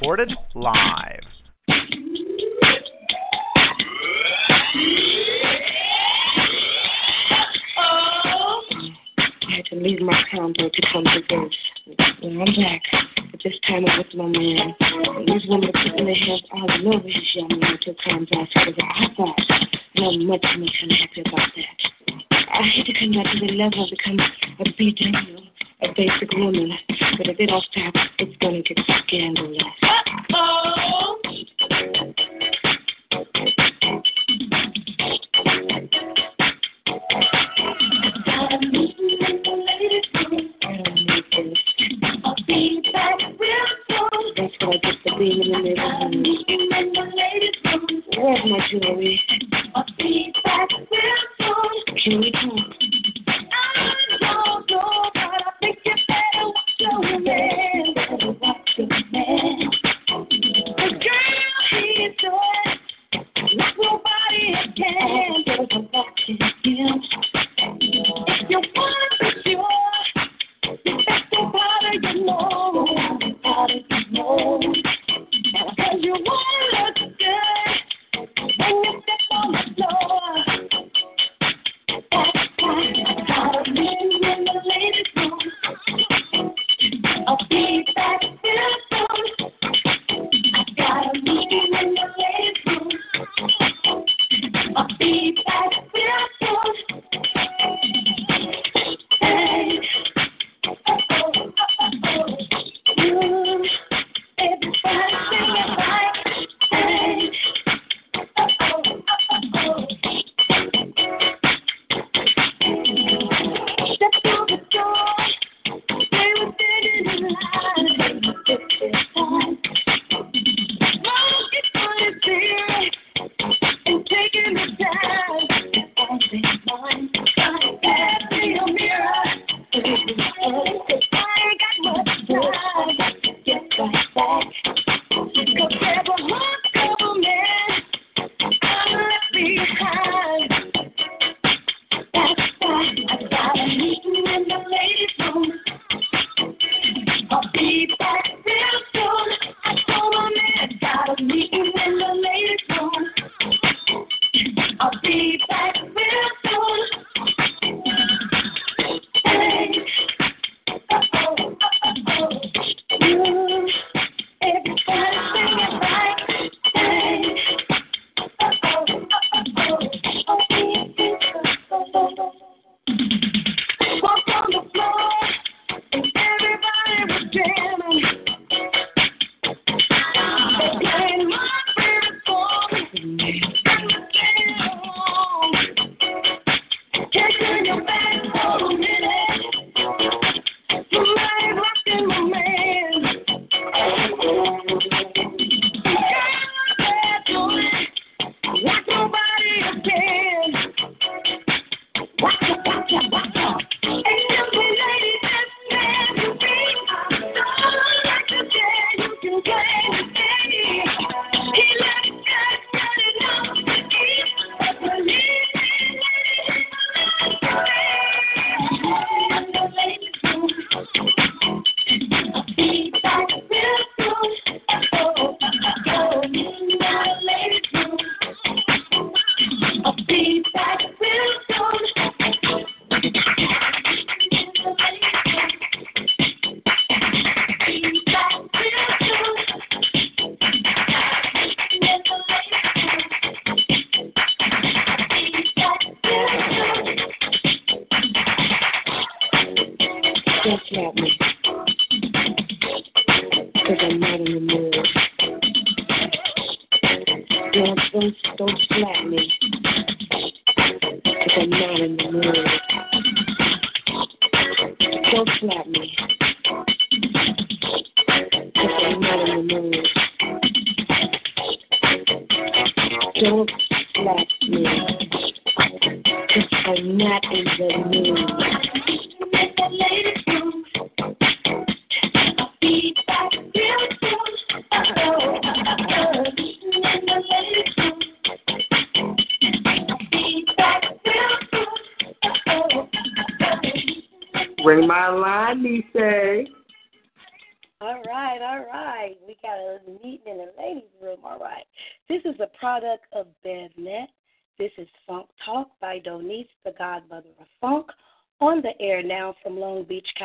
Recorded live. I had to leave my to come to this. Well, I'm back. This time my man. And his young man not much makes him happy about that. I to come back to the level become a a basic woman. But if it don't stop, it's gonna get scandalous. Uh-oh. That's what I get for being in the neighborhood. Where's my jewelry? Can we talk?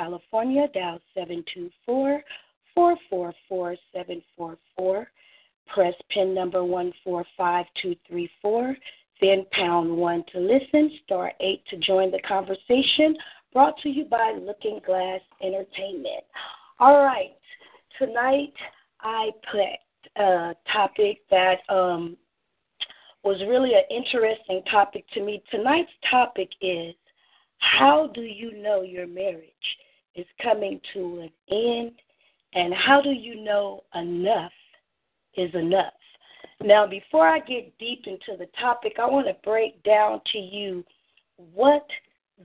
California. Dial 724 444 744. Press pin number 145234. Then pound 1 to listen, star 8 to join the conversation. Brought to you by Looking Glass Entertainment. All right. Tonight I picked a topic that um, was really an interesting topic to me. Tonight's topic is how do you know your marriage is coming to an end and how do you know enough is enough? Now, before I get deep into the topic, I want to break down to you what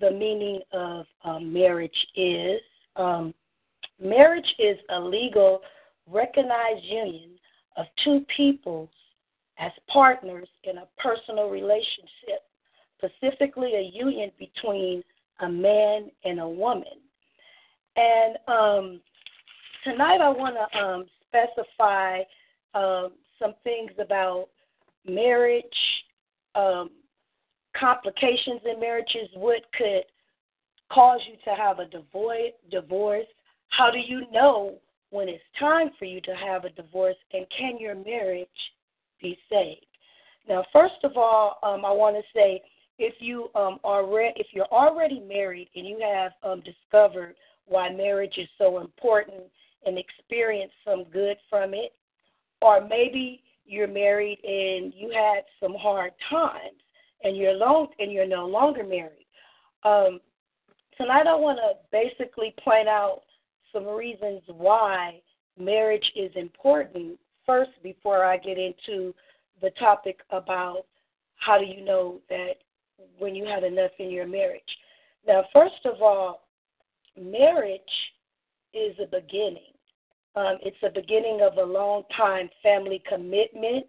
the meaning of uh, marriage is. Um, marriage is a legal, recognized union of two peoples as partners in a personal relationship, specifically a union between a man and a woman. And um, tonight I want to um, specify um, some things about marriage, um, complications in marriages, what could cause you to have a divorce. How do you know when it's time for you to have a divorce, and can your marriage be saved? Now, first of all, um, I want to say if you um, are re- if you're already married and you have discovered why marriage is so important and experience some good from it, or maybe you're married and you had some hard times and you're long and you're no longer married. Um, tonight, I want to basically point out some reasons why marriage is important. First, before I get into the topic about how do you know that when you have enough in your marriage. Now, first of all, marriage is a beginning. Um, it's a beginning of a long time family commitment,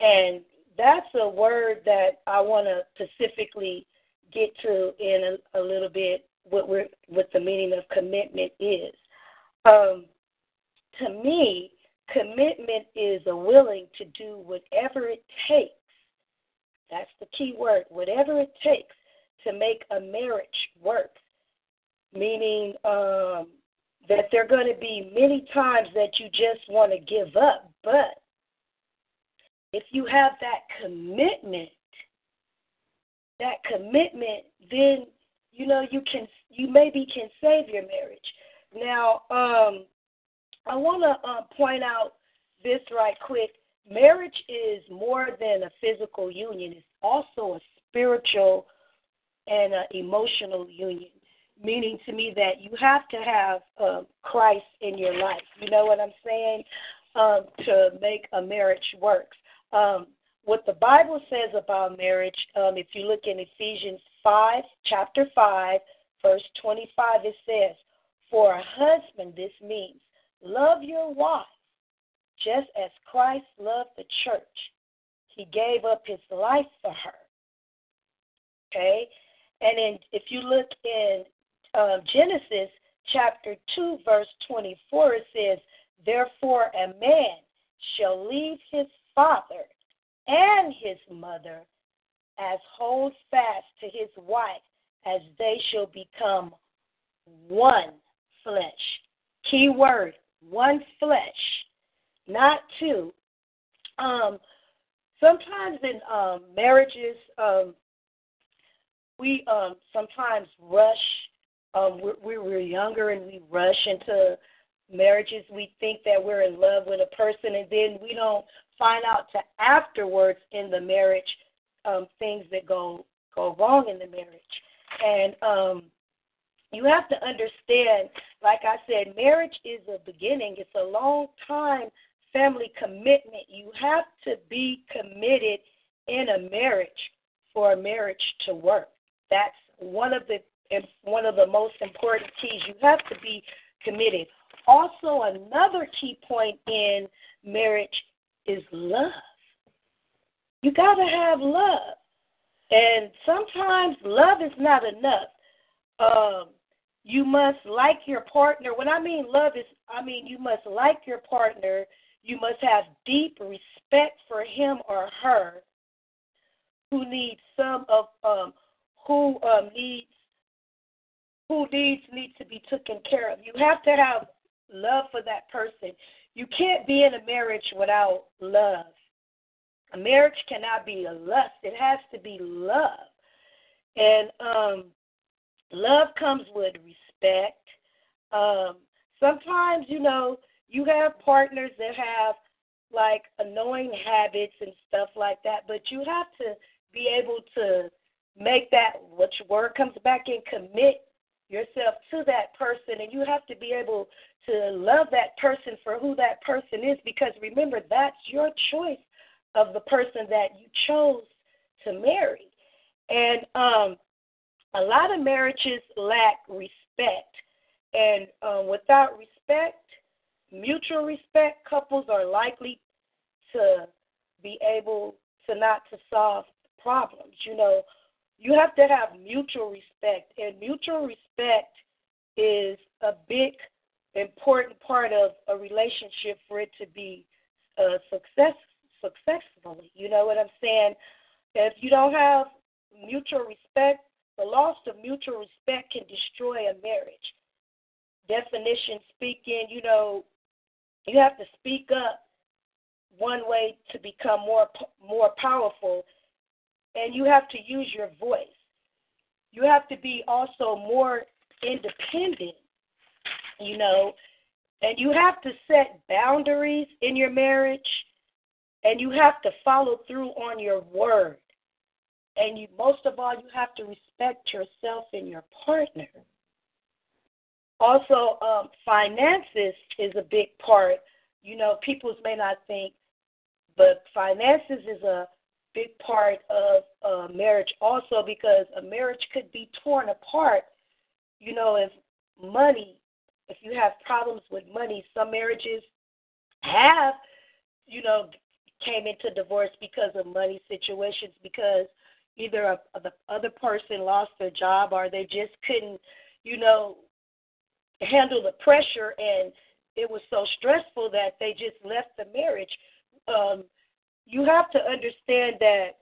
and that's a word that I want to specifically get to in a, a little bit. What we're what the meaning of commitment is. Um, to me, commitment is a willing to do whatever it takes. That's the key word. Whatever it takes to make a marriage work. Meaning um, that there are going to be many times that you just want to give up, but if you have that commitment, that commitment, then you know you can you maybe can save your marriage. Now, um, I want to uh, point out this right quick. Marriage is more than a physical union; it's also a spiritual and an emotional union. Meaning to me that you have to have um, Christ in your life. You know what I'm saying? Um, to make a marriage work. Um, what the Bible says about marriage, um, if you look in Ephesians 5, chapter 5, verse 25, it says, For a husband, this means, love your wife just as Christ loved the church. He gave up his life for her. Okay? And then if you look in uh, Genesis chapter 2, verse 24, it says, Therefore a man shall leave his father and his mother as hold fast to his wife as they shall become one flesh. Key word, one flesh, not two. Um, sometimes in um, marriages, um, we um, sometimes rush. Um, we're, we're younger and we rush into marriages. We think that we're in love with a person, and then we don't find out to afterwards in the marriage um, things that go go wrong in the marriage. And um, you have to understand, like I said, marriage is a beginning. It's a long time family commitment. You have to be committed in a marriage for a marriage to work. That's one of the one of the most important keys. You have to be committed. Also, another key point in marriage is love. You got to have love. And sometimes love is not enough. Um, you must like your partner. When I mean love is I mean you must like your partner. You must have deep respect for him or her who needs some of um who um needs who needs need to be taken care of. You have to have love for that person. You can't be in a marriage without love. A marriage cannot be a lust. It has to be love. And um love comes with respect. Um sometimes, you know, you have partners that have like annoying habits and stuff like that, but you have to be able to make that which word comes back and commit yourself to that person and you have to be able to love that person for who that person is because remember that's your choice of the person that you chose to marry. And um a lot of marriages lack respect. And um, without respect mutual respect couples are likely to be able to not to solve problems. You know you have to have mutual respect, and mutual respect is a big, important part of a relationship for it to be uh, success successfully. You know what I'm saying? If you don't have mutual respect, the loss of mutual respect can destroy a marriage. Definition speaking, you know, you have to speak up one way to become more more powerful and you have to use your voice. You have to be also more independent, you know, and you have to set boundaries in your marriage and you have to follow through on your word. And you most of all you have to respect yourself and your partner. Also, um, finances is a big part. You know, people may not think, but finances is a big part of uh, marriage also because a marriage could be torn apart. You know, if money, if you have problems with money, some marriages have, you know, came into divorce because of money situations because either a, a, the other person lost their job or they just couldn't, you know, handle the pressure and it was so stressful that they just left the marriage. Um, you have to understand that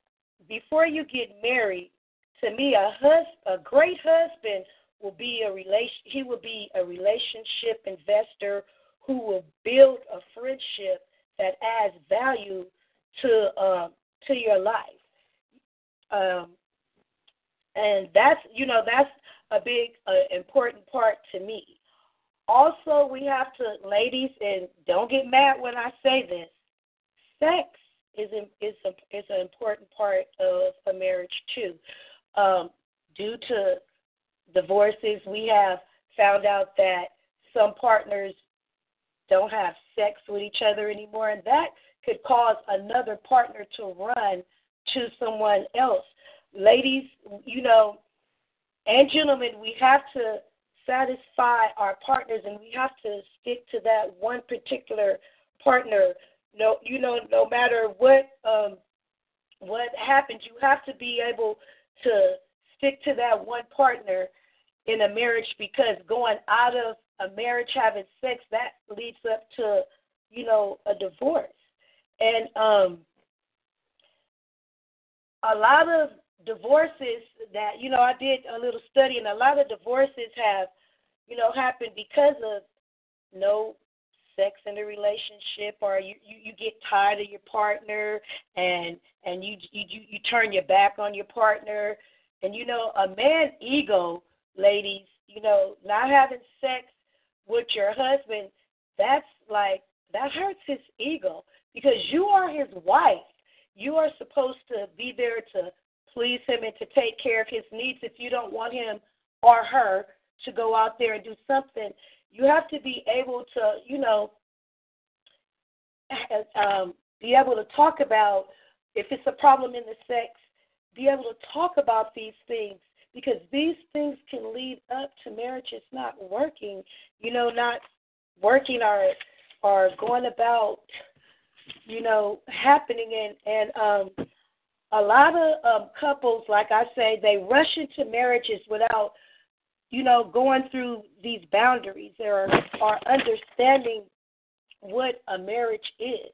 before you get married, to me, a hus- a great husband will be a relation. He will be a relationship investor who will build a friendship that adds value to um, to your life. Um, and that's you know that's a big uh, important part to me. Also, we have to, ladies, and don't get mad when I say this. Sex is is a, is an important part of a marriage too. Um, due to divorces, we have found out that some partners don't have sex with each other anymore, and that could cause another partner to run to someone else. Ladies, you know, and gentlemen, we have to satisfy our partners and we have to stick to that one particular partner no you know no matter what um what happens you have to be able to stick to that one partner in a marriage because going out of a marriage having sex that leads up to you know a divorce. And um a lot of divorces that you know I did a little study and a lot of divorces have you know happened because of no sex in the relationship or you, you you get tired of your partner and and you you you turn your back on your partner. And you know a man ego ladies you know not having sex with your husband that's like that hurts his ego because you are his wife. You are supposed to be there to please him and to take care of his needs if you don't want him or her to go out there and do something, you have to be able to, you know, um, be able to talk about if it's a problem in the sex, be able to talk about these things because these things can lead up to marriages not working, you know, not working or or going about, you know, happening. And and um a lot of um couples, like I say, they rush into marriages without, you know, going through these boundaries or or understanding what a marriage is.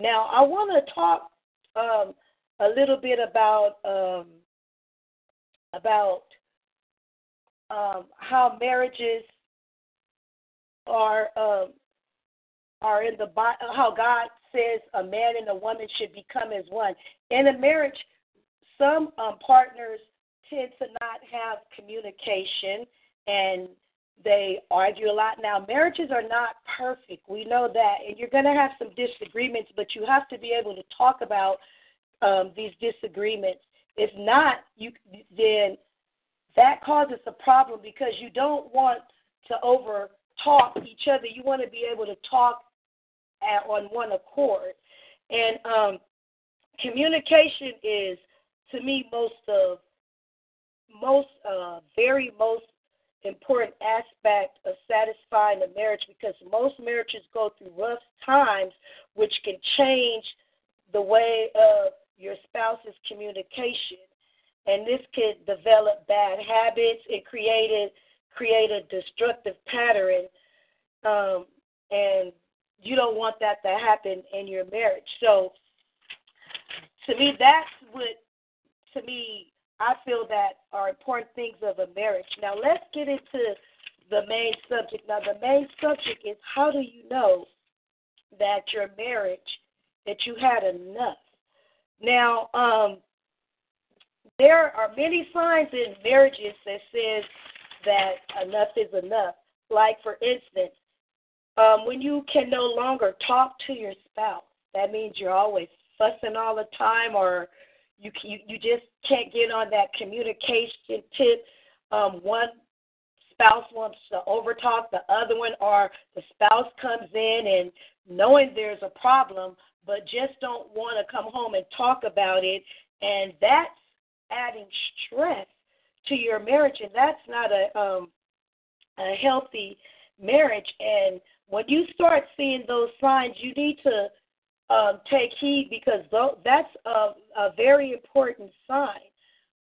Now, I want to talk um, a little bit about um, about um, how marriages are um, are in the how God says a man and a woman should become as one. In a marriage, some um, partners tend to not have communication and they argue a lot. Now, marriages are not perfect. We know that, and you're going to have some disagreements, but you have to be able to talk about um, these disagreements. If not, you then that causes a problem because you don't want to over talk each other. You want to be able to talk at, on one accord. And um, communication is, to me, most of most uh, very most important aspect of satisfying a marriage because most marriages go through rough times, which can change the way of your spouse's communication. And this could develop bad habits. It created create a destructive pattern, um, and you don't want that to happen in your marriage. So, to me, that's what to me I feel that are important things of a marriage. Now, let's get into the main subject. Now, the main subject is how do you know that your marriage, that you had enough? Now, um, there are many signs in marriages that says that enough is enough. Like, for instance, um, when you can no longer talk to your spouse, that means you're always fussing all the time or you you, you just can't get on that communication tip. Um, one spouse wants to overtalk the other one, or the spouse comes in and knowing there's a problem, but just don't want to come home and talk about it, and that's adding stress to your marriage, and that's not a um, a healthy marriage. And when you start seeing those signs, you need to um, take heed because that's a, a very important sign.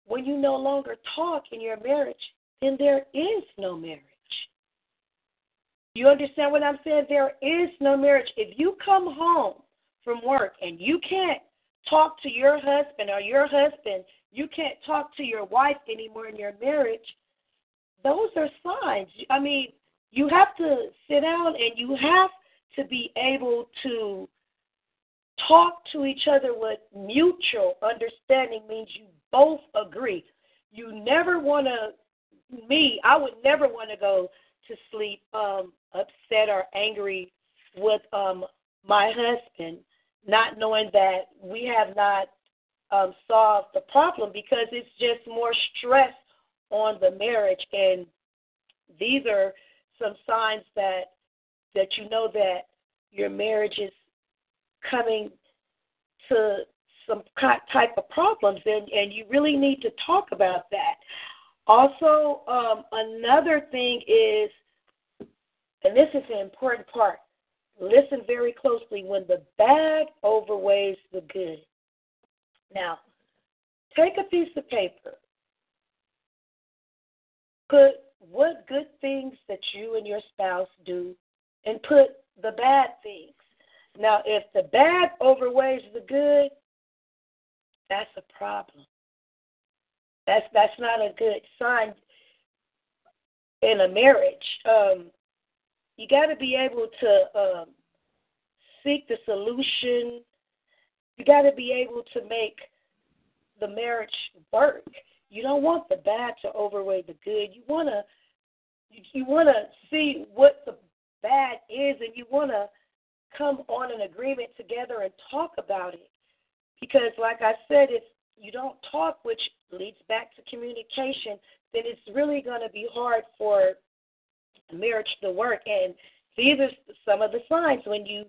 When you no longer talk in your marriage, then there is no marriage. You understand what I'm saying? There is no marriage. If you come home from work and you can't talk to your husband or your husband, you can't talk to your wife anymore in your marriage, those are signs. I mean, you have to sit down and you have to be able to talk to each other with mutual understanding means you both agree. You never want to, me, I would never want to go to sleep um, upset or angry with um, my husband, not knowing that we have not um, solved the problem because it's just more stress on the marriage. And these are some signs that that you know that your marriage is coming to some type of problems, and, and you really need to talk about that. Also, um, another thing is, and this is an important part, listen very closely when the bad overweighs the good. Now, take a piece of paper, put what good things that you and your spouse do, and put the bad things. Now, if the bad overweighs the good, that's a problem. That's that's not a good sign in a marriage. Um, you got to be able to um, seek the solution. You got to be able to make the marriage work. You don't want the bad to overweigh the good. You want to you, you want to see what the bad is, and you want to come on an agreement together and talk about it. Because, like I said, if you don't talk, which leads back to communication, then it's really going to be hard for marriage to work. And these are some of the signs when you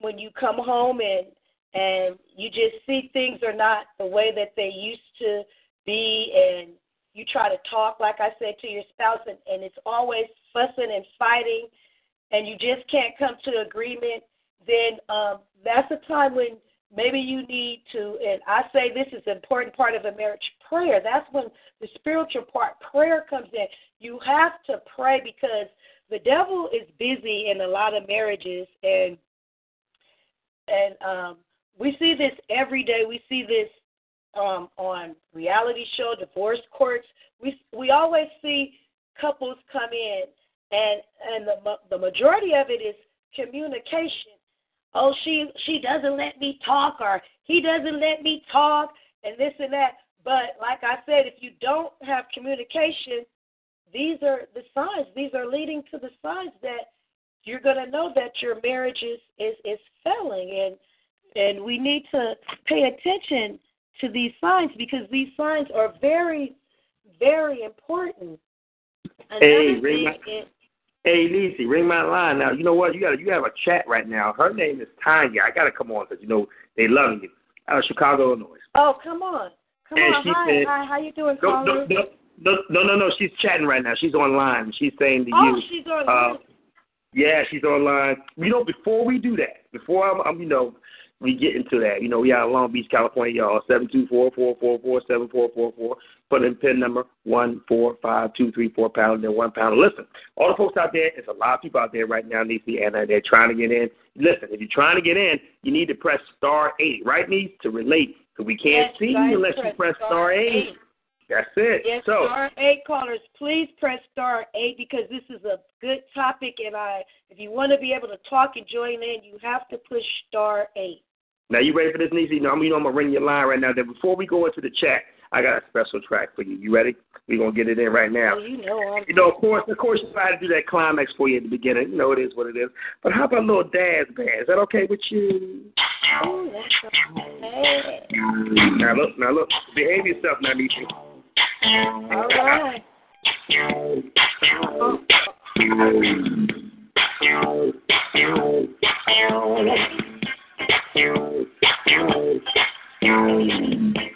when you come home and and you just see things are not the way that they used to be and you try to talk like I said to your spouse and, and it's always fussing and fighting and you just can't come to agreement, then um that's a time when maybe you need to and I say this is an important part of a marriage prayer. That's when the spiritual part prayer comes in. You have to pray because the devil is busy in a lot of marriages and and um we see this every day. We see this um on reality show, divorce courts. We we always see couples come in and and the the majority of it is communication. Oh, she she doesn't let me talk or he doesn't let me talk and this and that. But like I said, if you don't have communication, these are the signs. These are leading to the signs that you're going to know that your marriage is is is failing, and and we need to pay attention to these signs because these signs are very very important. Hey, Another ring thing is, hey, Lisi, ring my line now. You know what? You got you have a chat right now. Her name is Tanya. I got to come on because you know they love you. Out of Chicago, Illinois. oh come on, come And on, hi, said- hi, how you doing, No, caller? no, no, no, no, no. She's chatting right now. She's online. She's saying to oh, you. she's on. Uh, yeah, she's online. You know, before we do that, before I'm, I'm you know, we get into that, you know, we out in Long Beach, California, y'all. Seven two four four four four seven four four four. Put in pin number one four five two three four pound and one pound. Listen, all the folks out there, there's a lot of people out there right now, Niecy, and uh, they're trying to get in. Listen, if you're trying to get in, you need to press star eight, right, Niece, to relate. Because we can't Yes, see you unless you press star eight. That's it. Yes, so star eight callers, please press star eight because this is a good topic, and I, if you want to be able to talk and join in, you have to push star eight. Now you ready for this? You know, I'm, you know, I'm gonna ring your line right now. Then before we go into the chat, I got a special track for you. You ready? We're gonna get it in right now. Well, you know, I'm you know, of course, of course, try to do that climax for you at the beginning. You know, it is what it is. But how about a little dance band? Is that okay with you? Oh, that's okay. Now look, now look, behave yourself, now, Nisha. All right.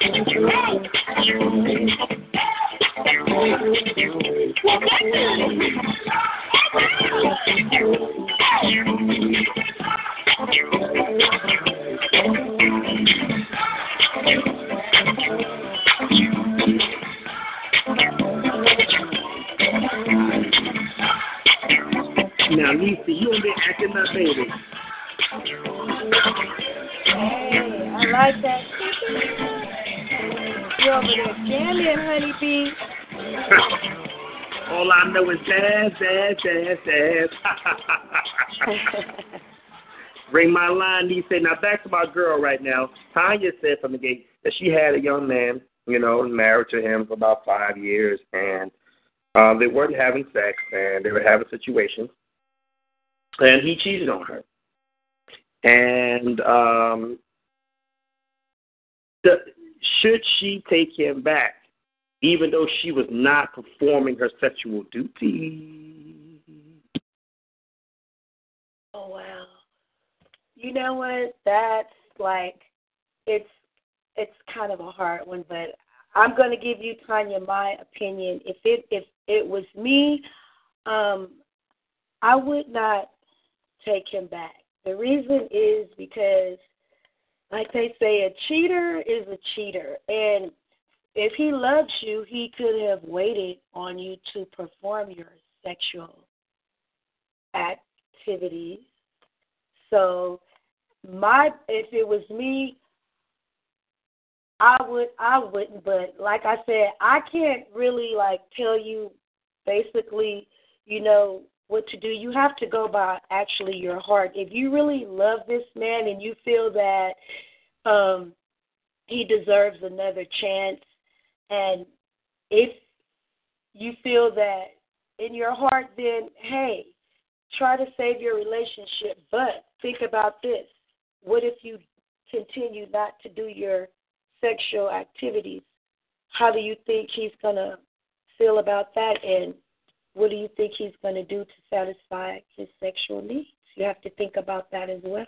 dance. Bring my line, Lisa. Now back to my girl right now. Tanya said from the gate that she had a young man, you know, married to him for about five years, and uh, they weren't having sex, and they were having situations, and he cheated on her. And um, the, should she take him back, even though she was not performing her sexual duty? Oh wow. You know what? That's like it's it's kind of a hard one, but I'm going to give you Tanya my opinion. If it if it was me, um I would not take him back. The reason is because like they say a cheater is a cheater and if he loves you, he could have waited on you to perform your sexual activities. So my if it was me I would I wouldn't but like I said I can't really like tell you basically you know what to do. You have to go by actually your heart. If you really love this man and you feel that um he deserves another chance and if you feel that in your heart then hey try to save your relationship. But think about this what if you continue not to do your sexual activities? How do you think he's going to feel about that? And what do you think he's going to do to satisfy his sexual needs? You have to think about that as well.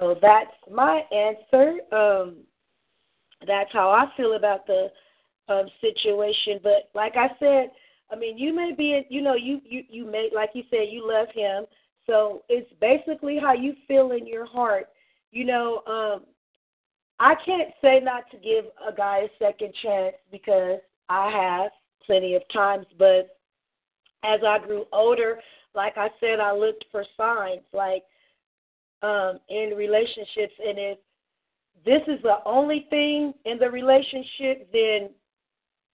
So that's my answer. Um, that's how I feel about the um, situation. But like I said, I mean, you may be, you know, you you you may, like you said, you love him. So it's basically how you feel in your heart. You know, um, I can't say not to give a guy a second chance because I have plenty of times, but as I grew older, like I said, I looked for signs like um in relationships and if this is the only thing in the relationship, then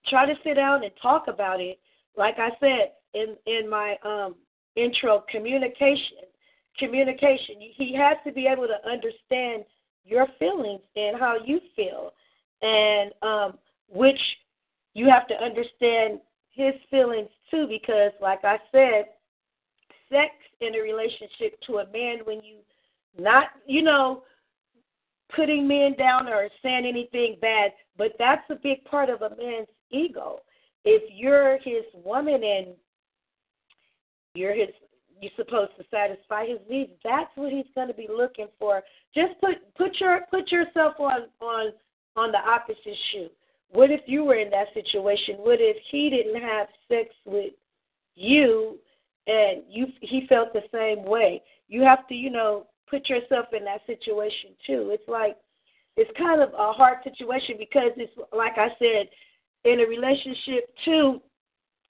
try to sit down and talk about it. Like I said in in my um intro, communication. Communication. He has to be able to understand your feelings and how you feel, and um, which you have to understand his feelings too, because like I said, sex in a relationship to a man when you not, you know, putting men down or saying anything bad, but that's a big part of a man's ego. If you're his woman and you're his you're supposed to satisfy his needs. That's what he's going to be looking for. Just put put your put yourself on on on the opposite shoe. What if you were in that situation? What if he didn't have sex with you and you he felt the same way? You have to, you know, put yourself in that situation too. It's like it's kind of a hard situation because it's like I said, in a relationship too,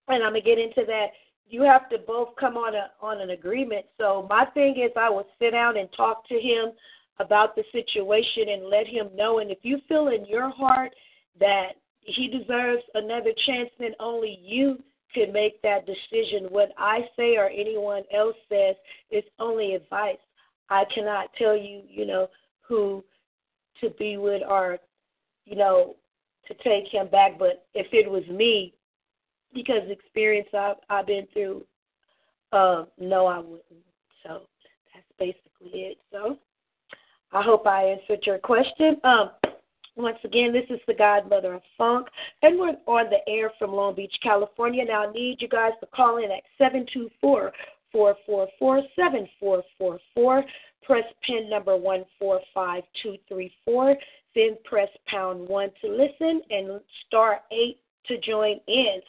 and I'm gonna get into that. You have to both come on a on an agreement. So my thing is, I will sit down and talk to him about the situation and let him know. And if you feel in your heart that he deserves another chance, then only you can make that decision. What I say or anyone else says is only advice. I cannot tell you, you know, who to be with or, you know, to take him back. But if it was me, because experience I've, I've been through, uh, no, I wouldn't. So that's basically it. So I hope I answered your question. Um, once again, this is the Godmother of Funk, and we're on the air from Long Beach, California. Now, I need you guys to call in at 724 444 7444. Press pin number 145234. Then press pound 1 to listen and star 8 to join in.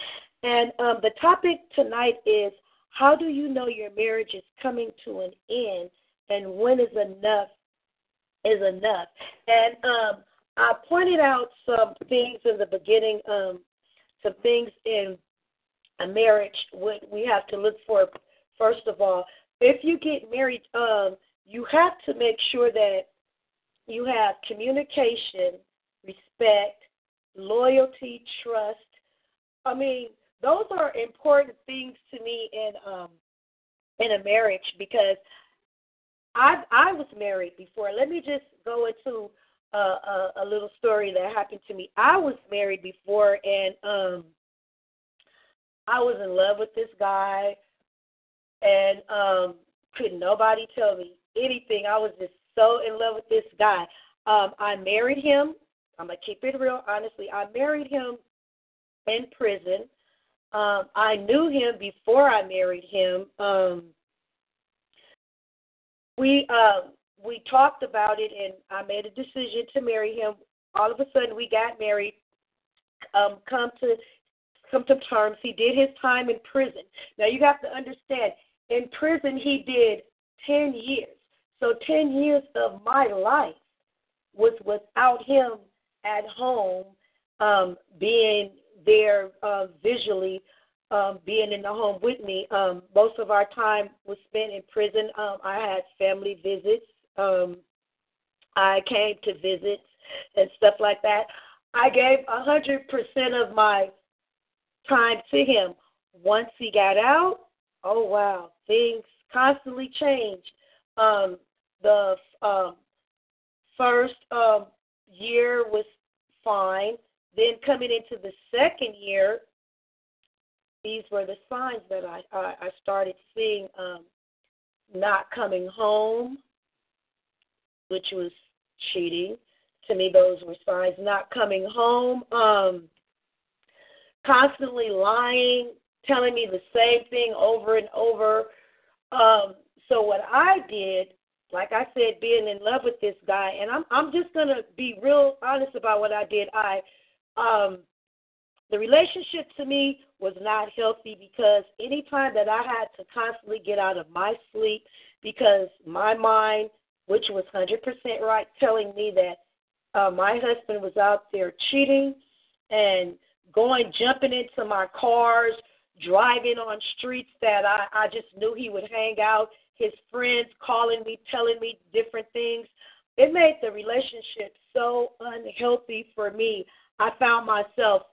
And um, the topic tonight is how do you know your marriage is coming to an end and when is enough is enough? And um, I pointed out some things in the beginning, um, some things in a marriage what we have to look for. First of all, if you get married, um, you have to make sure that you have communication, respect, loyalty, trust. I mean, those are important things to me in um in a marriage because I I was married before. Let me just go into a, a, a little story that happened to me. I was married before, and um, I was in love with this guy, and um, could nobody tell me anything. I was just so in love with this guy. Um, I married him. I'm gonna keep it real, honestly. I married him in prison. Um, I knew him before I married him. Um, we uh, we talked about it, and I made a decision to marry him. All of a sudden, we got married. Um, come to come to terms. He did his time in prison. Now you have to understand. In prison, he did ten years. So ten years of my life was without him at home, um, being there uh, visually, um, being in the home with me. Um, most of our time was spent in prison. Um, I had family visits um, I came to visit and stuff like that. I gave a hundred percent of my time to him. Once he got out, oh wow, things constantly changed. Um, the um, first um, year was fine. Then coming into the second year, these were the signs that I I, I started seeing. Um, not coming home, which was cheating. To me, those were signs. Not coming home, um, constantly lying, telling me the same thing over and over. Um, so what I did, like I said, being in love with this guy, and I'm I'm just gonna be real honest about what I did. I um the relationship to me was not healthy because anytime that I had to constantly get out of my sleep because my mind which was 100% right, telling me that uh, my husband was out there cheating and going, jumping into my cars, driving on streets that I, I just knew he would hang out, his friends calling me, telling me different things. It made the relationship so unhealthy for me. I found myself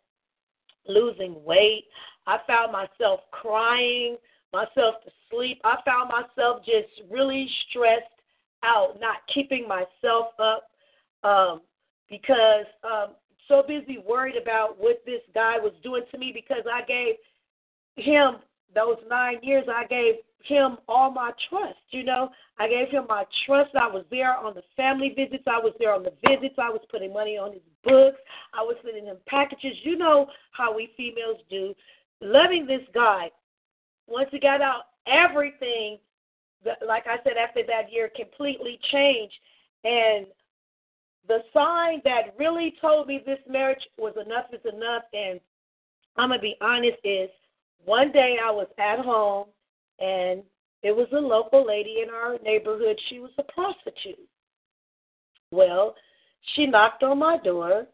losing weight. I found myself crying myself to sleep. I found myself just really stressed out, not keeping myself up um, because um, so busy worried about what this guy was doing to me because I gave him those nine years. I gave him all my trust. You know, I gave him my trust. I was there on the family visits. I was there on the visits. I was putting money on his books. I was sending him packages. You know how we females do. Loving this guy. Once he got out, everything, like I said, after that year, completely changed. And the sign that really told me this marriage was enough is enough, and I'm going to be honest, is one day I was at home and it was a local lady in our neighborhood. She was a prostitute. Well, she knocked on my door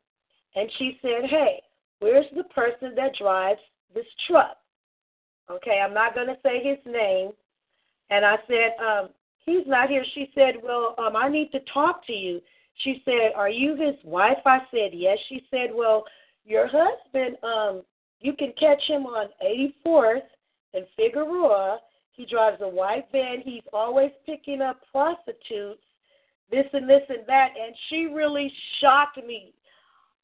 and she said, Hey, where's the person that drives this truck? Okay, I'm not going to say his name. And I said, um, He's not here. She said, Well, um, I need to talk to you. She said, Are you his wife? I said, Yes. She said, Well, your husband, um, you can catch him on 84th in Figueroa. He drives a white van. He's always picking up prostitutes, this and this and that. And she really shocked me.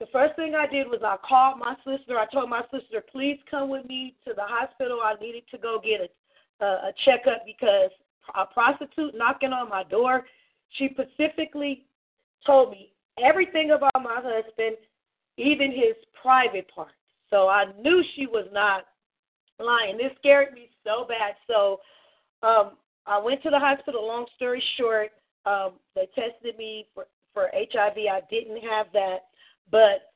The first thing I did was I called my sister. I told my sister, please come with me to the hospital. I needed to go get a, a, a checkup because a prostitute knocking on my door. She specifically told me everything about my husband, even his private parts. So I knew she was not lying. This scared me so bad. So um, I went to the hospital. Long story short, um, they tested me for, for HIV. I didn't have that. But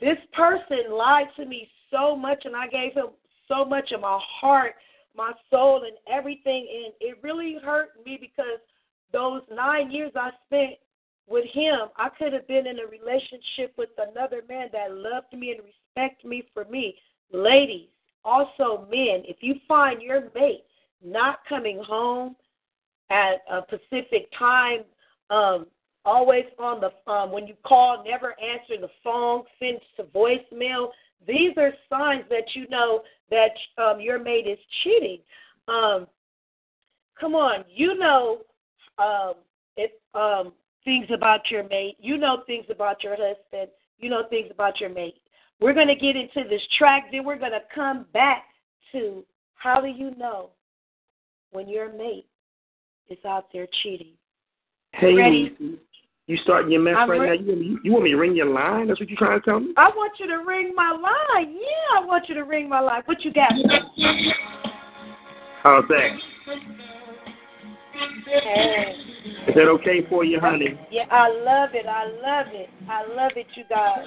this person lied to me so much, and I gave him so much of my heart, my soul, and everything. And it really hurt me because those nine years I spent with him, I could have been in a relationship with another man that loved me and respected me for me. Ladies, also men, if you find your mate not coming home at a specific time, um, always on the um, when you call, never answer the phone, send to voicemail. These are signs that you know that um, your mate is cheating. Um, come on, you know um, it, um, things about your mate. You know things about your husband. You know things about your mate. We're going to get into this track, then we're going to come back to how do you know when your mate is out there cheating? Hey, Ready? you starting your mess I'm right re- now? You, want me- you want me to ring your line? That's what you're trying to tell me? I want you to ring my line. Yeah, I want you to ring my line. What you got? How's that? Hey. Is that okay for you, honey? Yeah, I love it. I love it. I love it, you guys.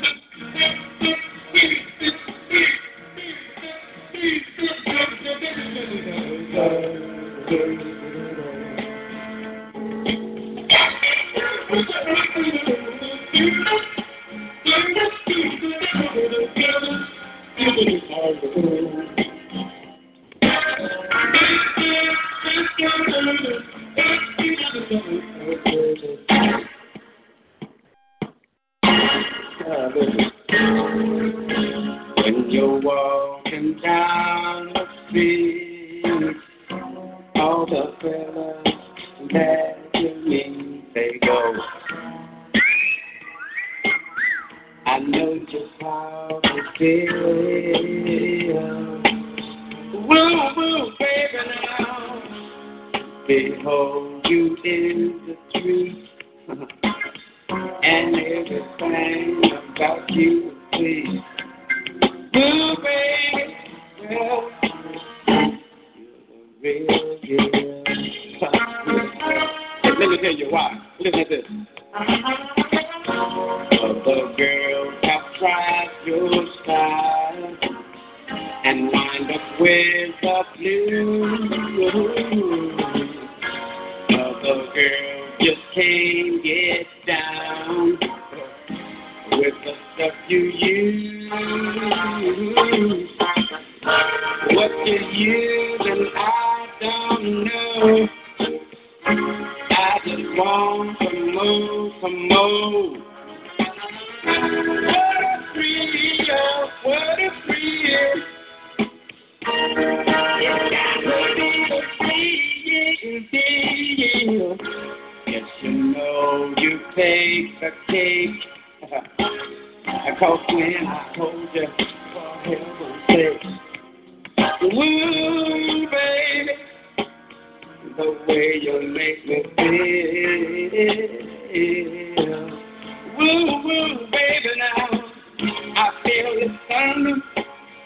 When you're walking down the street, all the fellas that you meet, they go. I know just how to feel. Woo, woo, baby, now. Behold you in the street, and everything about you is Ooh, baby, well, you're the real deal. Let me tell you why. Listen to this. Other girls have tried your style and wind up with the blues. Other girls just can't get down with the stuff you use. What you use and I don't know. I just want some more, some more. What a thrill, what a thrill. You take the cake. Cause when I told you, for heaven's sake, woo, baby, the way you make me feel. Woo, woo, baby, now I feel it thunder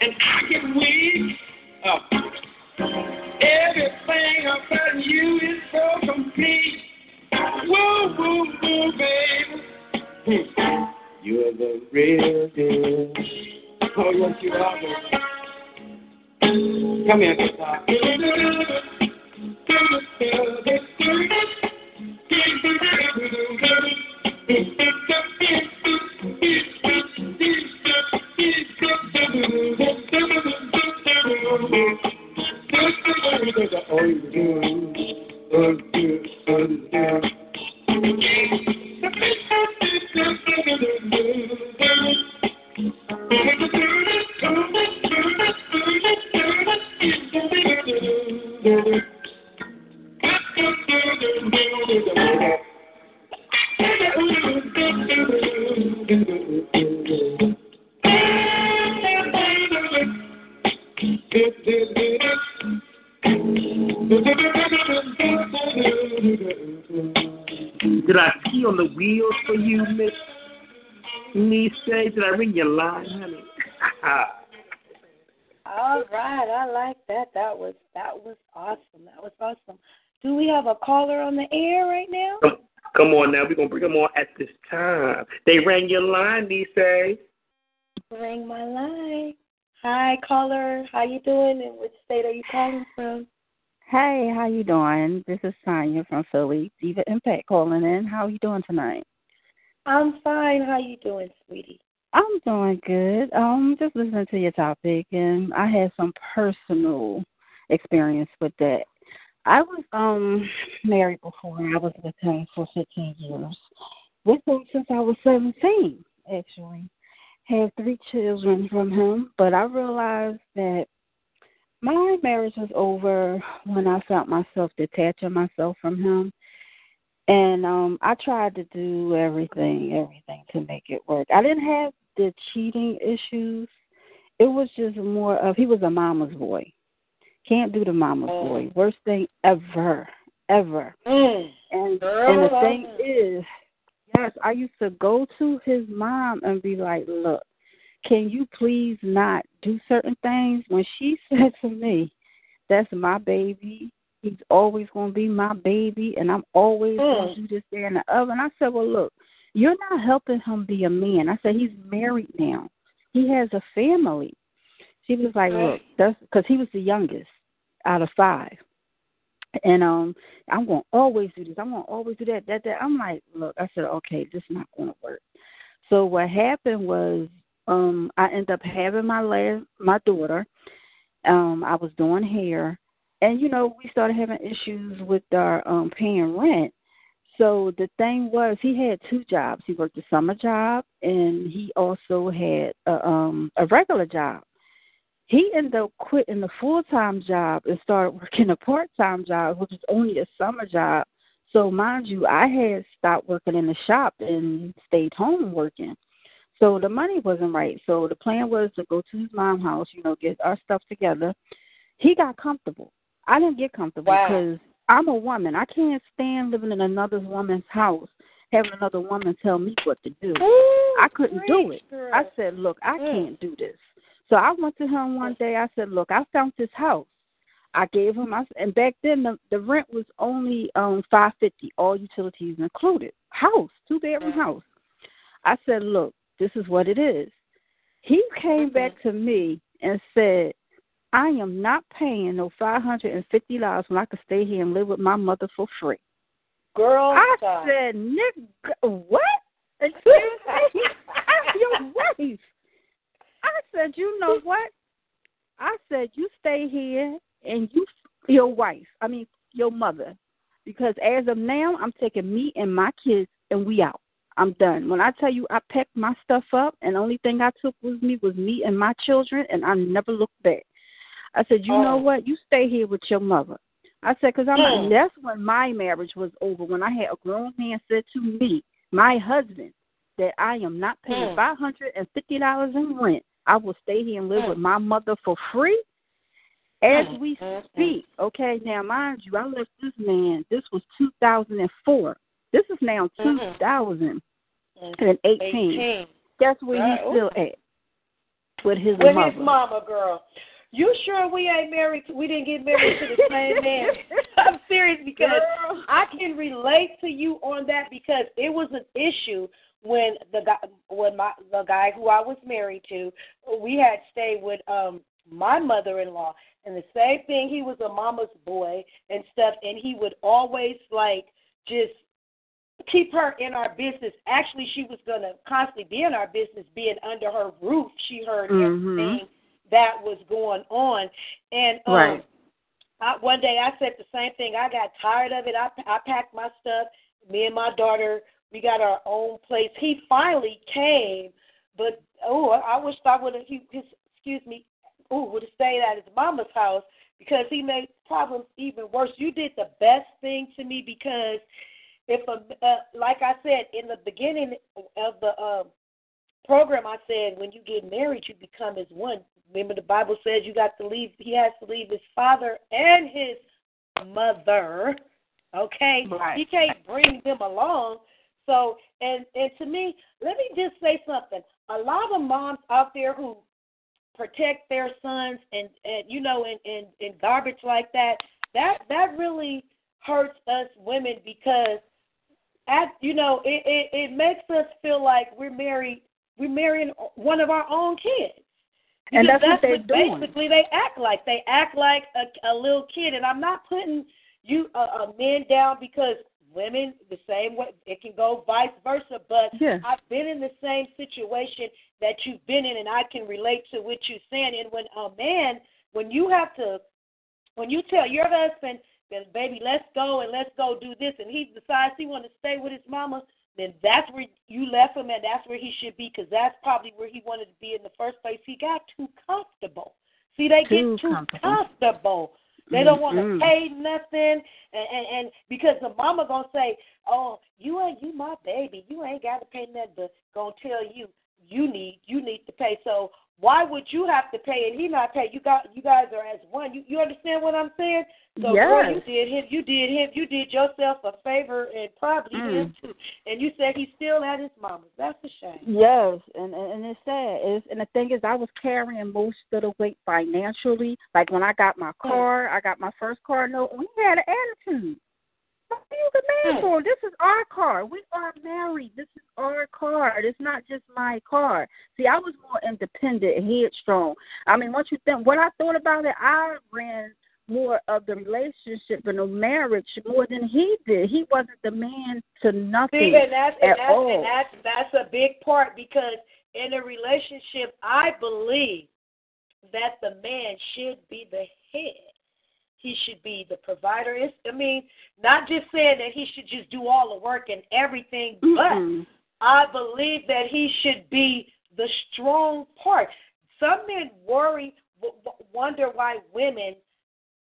and I get weak. Uh, everything Woo, woo, woo, baby. You're the real deal. Oh, yes, you are. Baby. Come here, guitar. Oh, you do, oh, you do, oh, you do. Did ring your line, honey? All right, I like that. That was that was awesome. That was awesome. Do we have a caller on the air right now? come, come on now. We're going to bring them on at this time. They rang your line, Niece. Ring my line. Hi, caller. How you doing? And which state are you calling from? Hey, how you doing? This is Tanya from Philly, Diva Impact calling in. How are you doing tonight? I'm fine. How you doing, sweetie? I'm doing good. Um, just listening to your topic, and I had some personal experience with that. I was um married before. I was with him for 15 years. With him since I was 17, actually. Had three children from him, but I realized that my marriage was over when I felt myself detaching myself from him. And um I tried to do everything, everything to make it work. I didn't have the cheating issues. It was just more of he was a mama's boy. Can't do the mama's Oh. boy. Worst thing ever, ever. Mm. And Girl, and the thing is, yes, I used to go to his mom and be like, Look, can you please not do certain things? When she said to me, That's my baby, he's always gonna be my baby and I'm always Mm. do this there and the other and I said, Well look, you're not helping him be a man. I said, He's married now. He has a family. She was like. Look, that's because he was the youngest out of five. And um, I'm gonna always do this. I'm gonna always do that. That that. I'm like, look. I said, okay, this is not gonna work. So what happened was, um, I ended up having my last my daughter. Um, I was doing hair, and you know we started having issues with our um paying rent. So the thing was, he had two jobs. He worked a summer job, and he also had a, um a regular job he ended up quitting the full time job and started working a part time job, which was only a summer job. So mind you, I had stopped working in the shop and stayed home working. So the money wasn't right. So the plan was to go to his mom's house, you know, get our stuff together. He got comfortable. I didn't get comfortable Wow. because I'm a woman. I can't stand living in another woman's house, having another woman tell me what to do. I couldn't do it. Girl. I said, look, I Mm. can't do this. So I went to him one day. I said, look, I found this house. I gave him, I, and back then the the rent was only um five fifty, all utilities included. House, two bedroom house. I said, look, this is what it is. He came back to me and said, I am not paying no five hundred and fifty dollars when I could stay here and live with my mother for free. Girl, I stop. said, nigga, what? Excuse me? Your wife. I said, you know what? I said, you stay here and you, your wife, I mean, your mother. Because as of now, I'm taking me and my kids and we out. I'm done. When I tell you I packed my stuff up and the only thing I took with me was me and my children and I never looked back. I said, you know Oh. what? You stay here with your mother. I said, because I'm. Mm. That's when my marriage was over. When I had a grown man said to me, my husband, that I am not paying Mm. five hundred and fifty dollars in rent. I will stay here and live Mm. with my mother for free. As we speak, okay. Now, mind you, I left this man. This was two thousand and four. This is now two Mhm. Mm. and eighteen. 18. That's where Right, he's still at with his With mother. his mama, girl. You sure we ain't married? To, we didn't get married to the same man. I'm serious because Girl. I can relate to you on that because it was an issue when the guy when my the guy who I was married to, we had stayed with um my mother in law and the same thing he was a mama's boy and stuff and he would always like just keep her in our business. Actually she was gonna constantly be in our business, being under her roof. She heard Mhm. everything that was going on. And um Right. I, one day I said the same thing. I got tired of it. I I packed my stuff. Me and my daughter, we got our own place. He finally came, but oh, I wish I would have. Excuse me, oh, would have stayed at his mama's house because he made problems even worse. You did the best thing to me because if a uh, like I said in the beginning of the um program, I said when you get married, you become as one. Remember, the Bible says you got to leave. He has to leave his father and his mother. Okay, Right. he can't bring them along. So, and and to me, let me just say something. A lot of moms out there who protect their sons and and you know in in, in garbage like that, that that really hurts us women because at you know it, it it makes us feel like we're married we're marrying one of our own kids. And Because that's what they're doing. basically they act like. They act like a, a little kid, and I'm not putting you uh, uh, men down because women the same way it can go vice versa. But Yeah. I've been in the same situation that you've been in, and I can relate to what you're saying. And when a man, when you have to, when you tell your husband baby, let's go and let's go do this, and he decides he want to stay with his mama, then that's where you left him, and that's where he should be, because that's probably where he wanted to be in the first place. He got too comfortable. See, they Too get too comfortable. comfortable. They don't want to pay nothing, and, and and because the mama gonna say, "Oh, you ain't you my baby. You ain't got to pay nothing." But gonna tell you, you need you need to pay. So why would you have to pay and he not pay? You got you guys are as one. You you understand what I'm saying? So girl, you did him. You did him. You did yourself a favor and probably Mm. him too. And you said he's still at his mama's. That's a shame. Yes, and and it's sad. It's, and the thing is, I was carrying most of the weight financially. Like when I got my car, I got my first car note. We had an attitude. What are you the man for? This is our car. We are married. This is our car. It's not just my car. See, I was more independent, headstrong. I mean, once you think what I thought about it, I ran more of the relationship and the marriage more than he did. He wasn't the man to nothing See, and that's and that's, all. and that's that's a big part because in a relationship, I believe that the man should be the head. He should be the provider. It's, I mean, not just saying that he should just do all the work and everything, but Mm-mm. I believe that he should be the strong part. Some men worry, w- w- wonder why women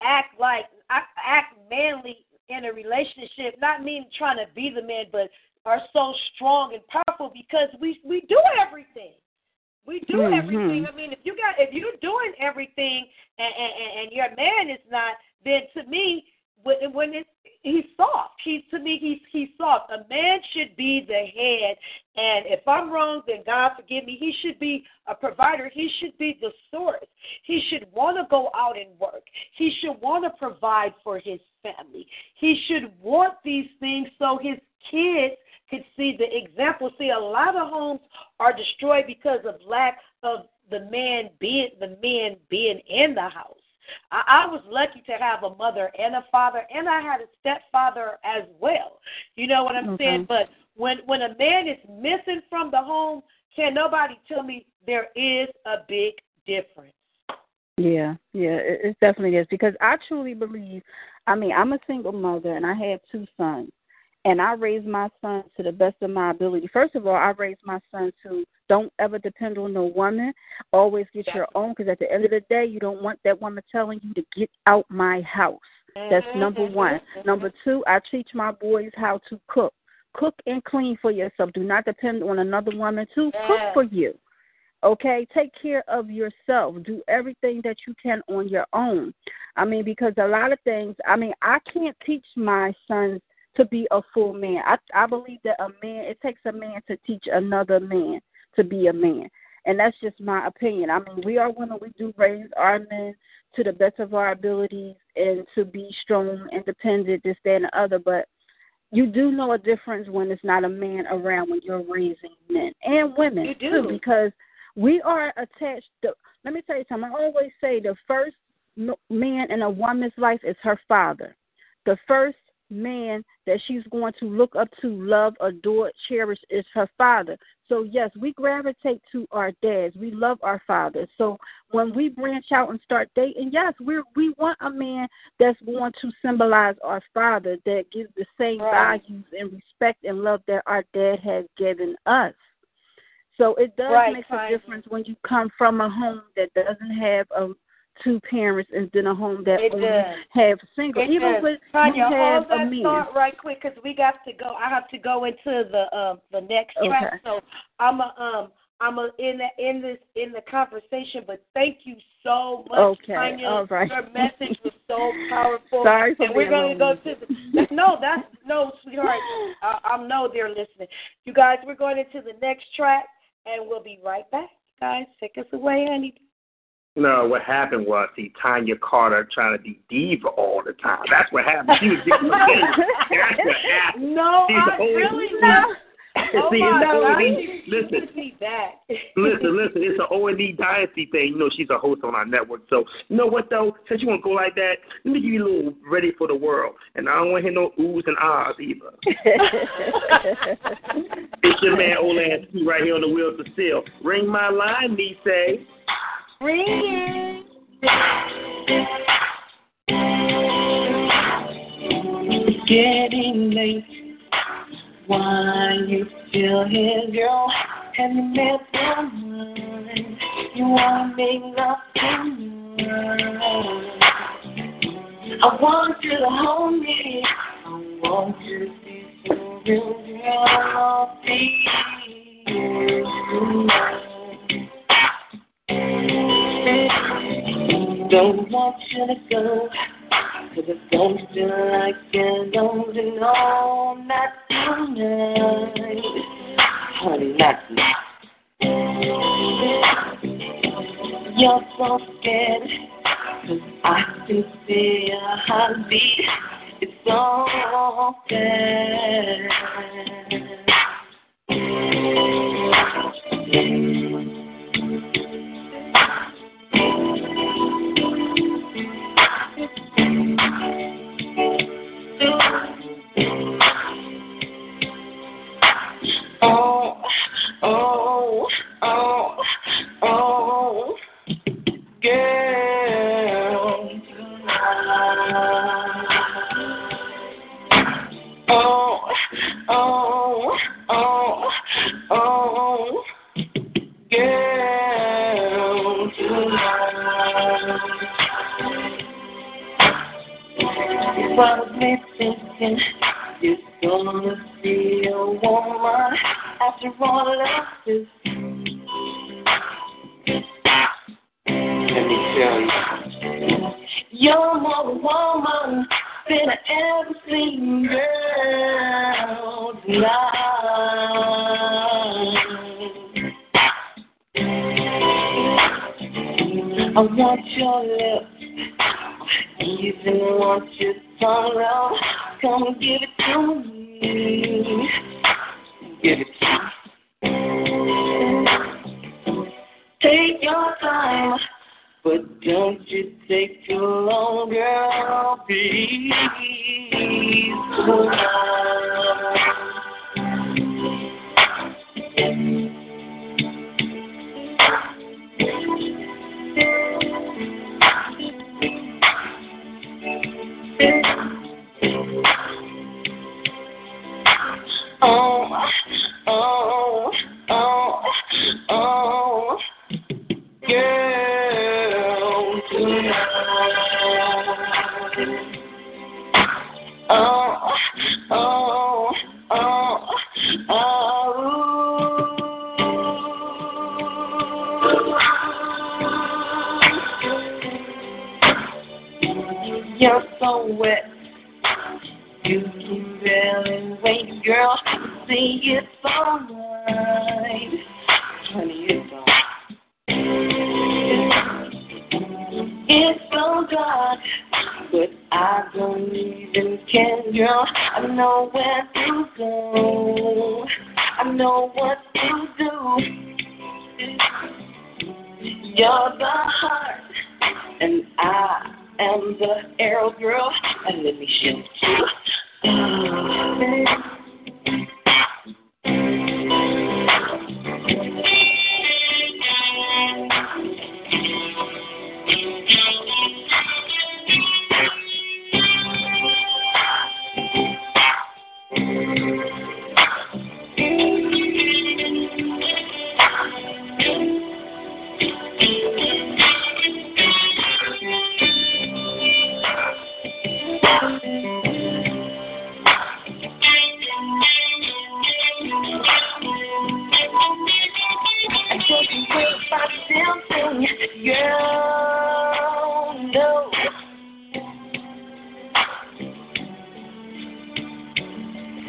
act like act act manly in a relationship. Not mean trying to be the man, but are so strong and powerful because we we do everything. We do Mhm. everything. I mean, if you got if you're doing everything and and, and your man is not, then to me, when when it's he's soft. He's to me he's he's soft. A man should be the head, and if I'm wrong, then God forgive me. He should be a provider. He should be the source. He should want to go out and work. He should want to provide for his family. He should want these things so his kids could see the example. See, a lot of homes are destroyed because of lack of the man being the men being in the house. I, I was lucky to have a mother and a father, and I had a stepfather as well. You know what I'm Okay. saying? But when when a man is missing from the home, can nobody tell me there is a big difference? Yeah, yeah, it, it definitely is because I truly believe. I mean, I'm a single mother and I have two sons, and I raised my sons to the best of my ability. First of all, I raised my son to don't ever depend on no woman. Always get your own because at the end of the day, you don't want that woman telling you to get out my house. That's mm-hmm. number one. Mm-hmm. Number two, I teach my boys how to cook. Cook and clean for yourself. Do not depend on another woman to cook for you. Okay, take care of yourself. Do everything that you can on your own. I mean, because a lot of things. I mean, I can't teach my sons to be a full man. I I believe that a man. It takes a man to teach another man to be a man, and that's just my opinion. I mean, we are women. We do raise our men to the best of our abilities and to be strong, independent, this, that, and the other. But you do know a difference when it's not a man around when you're raising men and women You do. too, because we are attached. To, let me tell you something. I always say the first man in a woman's life is her father. The first man that she's going to look up to, love, adore, cherish is her father. So yes, we gravitate to our dads. We love our fathers. So when we branch out and start dating, yes, we we want a man that's going to symbolize our father that gives the same Right. values and respect and love that our dad has given us. So it does Right, make a difference when you come from a home that doesn't have um two parents and then a home that It only does. have single. It Even does. with Tanya, you have hold a man. thought right quick because we got to go. I have to go into the uh, the next track. So I'm a um I'm a in the in this in the conversation. But thank you so much, Okay, Tanya. all right. Your message was so powerful. Sorry for and we're going to go to the no. That's no, sweetheart. I, I know they're listening. You guys, we're going into the next track, and we'll be right back. Guys, take us away, honey. No, what happened was see Tanya Carter trying to be diva all the time. That's what happened. She was getting That's what happened. No, She's I really not. Oh See, my God, always- listen, should be back. listen, listen. It's an O and E Dynasty thing. You know, she's a host on our network. So, you know what though? Since you want to go like that, let me give you a little ready for the world. And I don't want to hear no oohs and ahs either. It's your man Olan Ski right here on the wheels of steel. Ring my line, me say. Ring It's getting late. Why you still here, girl? Have you made your mind? You wanna make love tonight? I want you to hold me. I want you to be so real, girl. Don't want you to go. Cause I don't feel like getting older, no, not tonight. Honey, not tonight. You're so scared, cause I can see your heartbeat. It's so bad.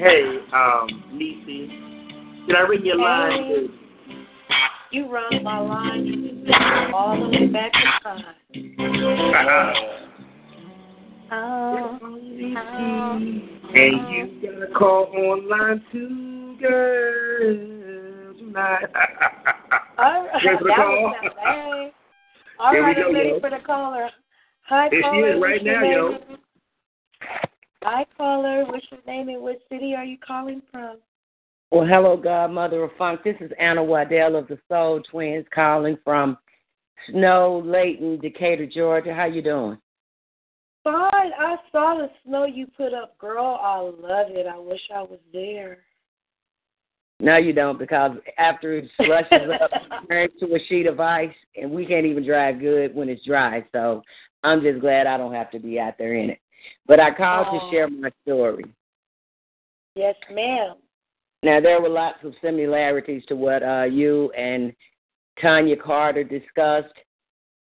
Hey, um, Niecy, did I ring your line? Hey. You run my line all the way back to five. Uh-huh. Oh, oh. And you gotta call online too, girl, tonight. All right. Ready for the That was not bad. All Here we right, go, I'm ready for the caller. Hi, There she caller. is right now, yo. Hi, caller. What's your name and what city are you calling from? Well, hello, Godmother of Funk. This is Anna Waddell of the Soul Twins calling from Snow, Layton, Decatur, Georgia. How you doing? Fine. I saw the snow you put up, girl. I love it. I wish I was there. No, you don't, because after it slushes up, turns to a sheet of ice, and we can't even drive good when it's dry. So I'm just glad I don't have to be out there in it. But I called Oh. to share my story. Yes, ma'am. Now there were lots of similarities to what uh, you and Tanya Carter discussed,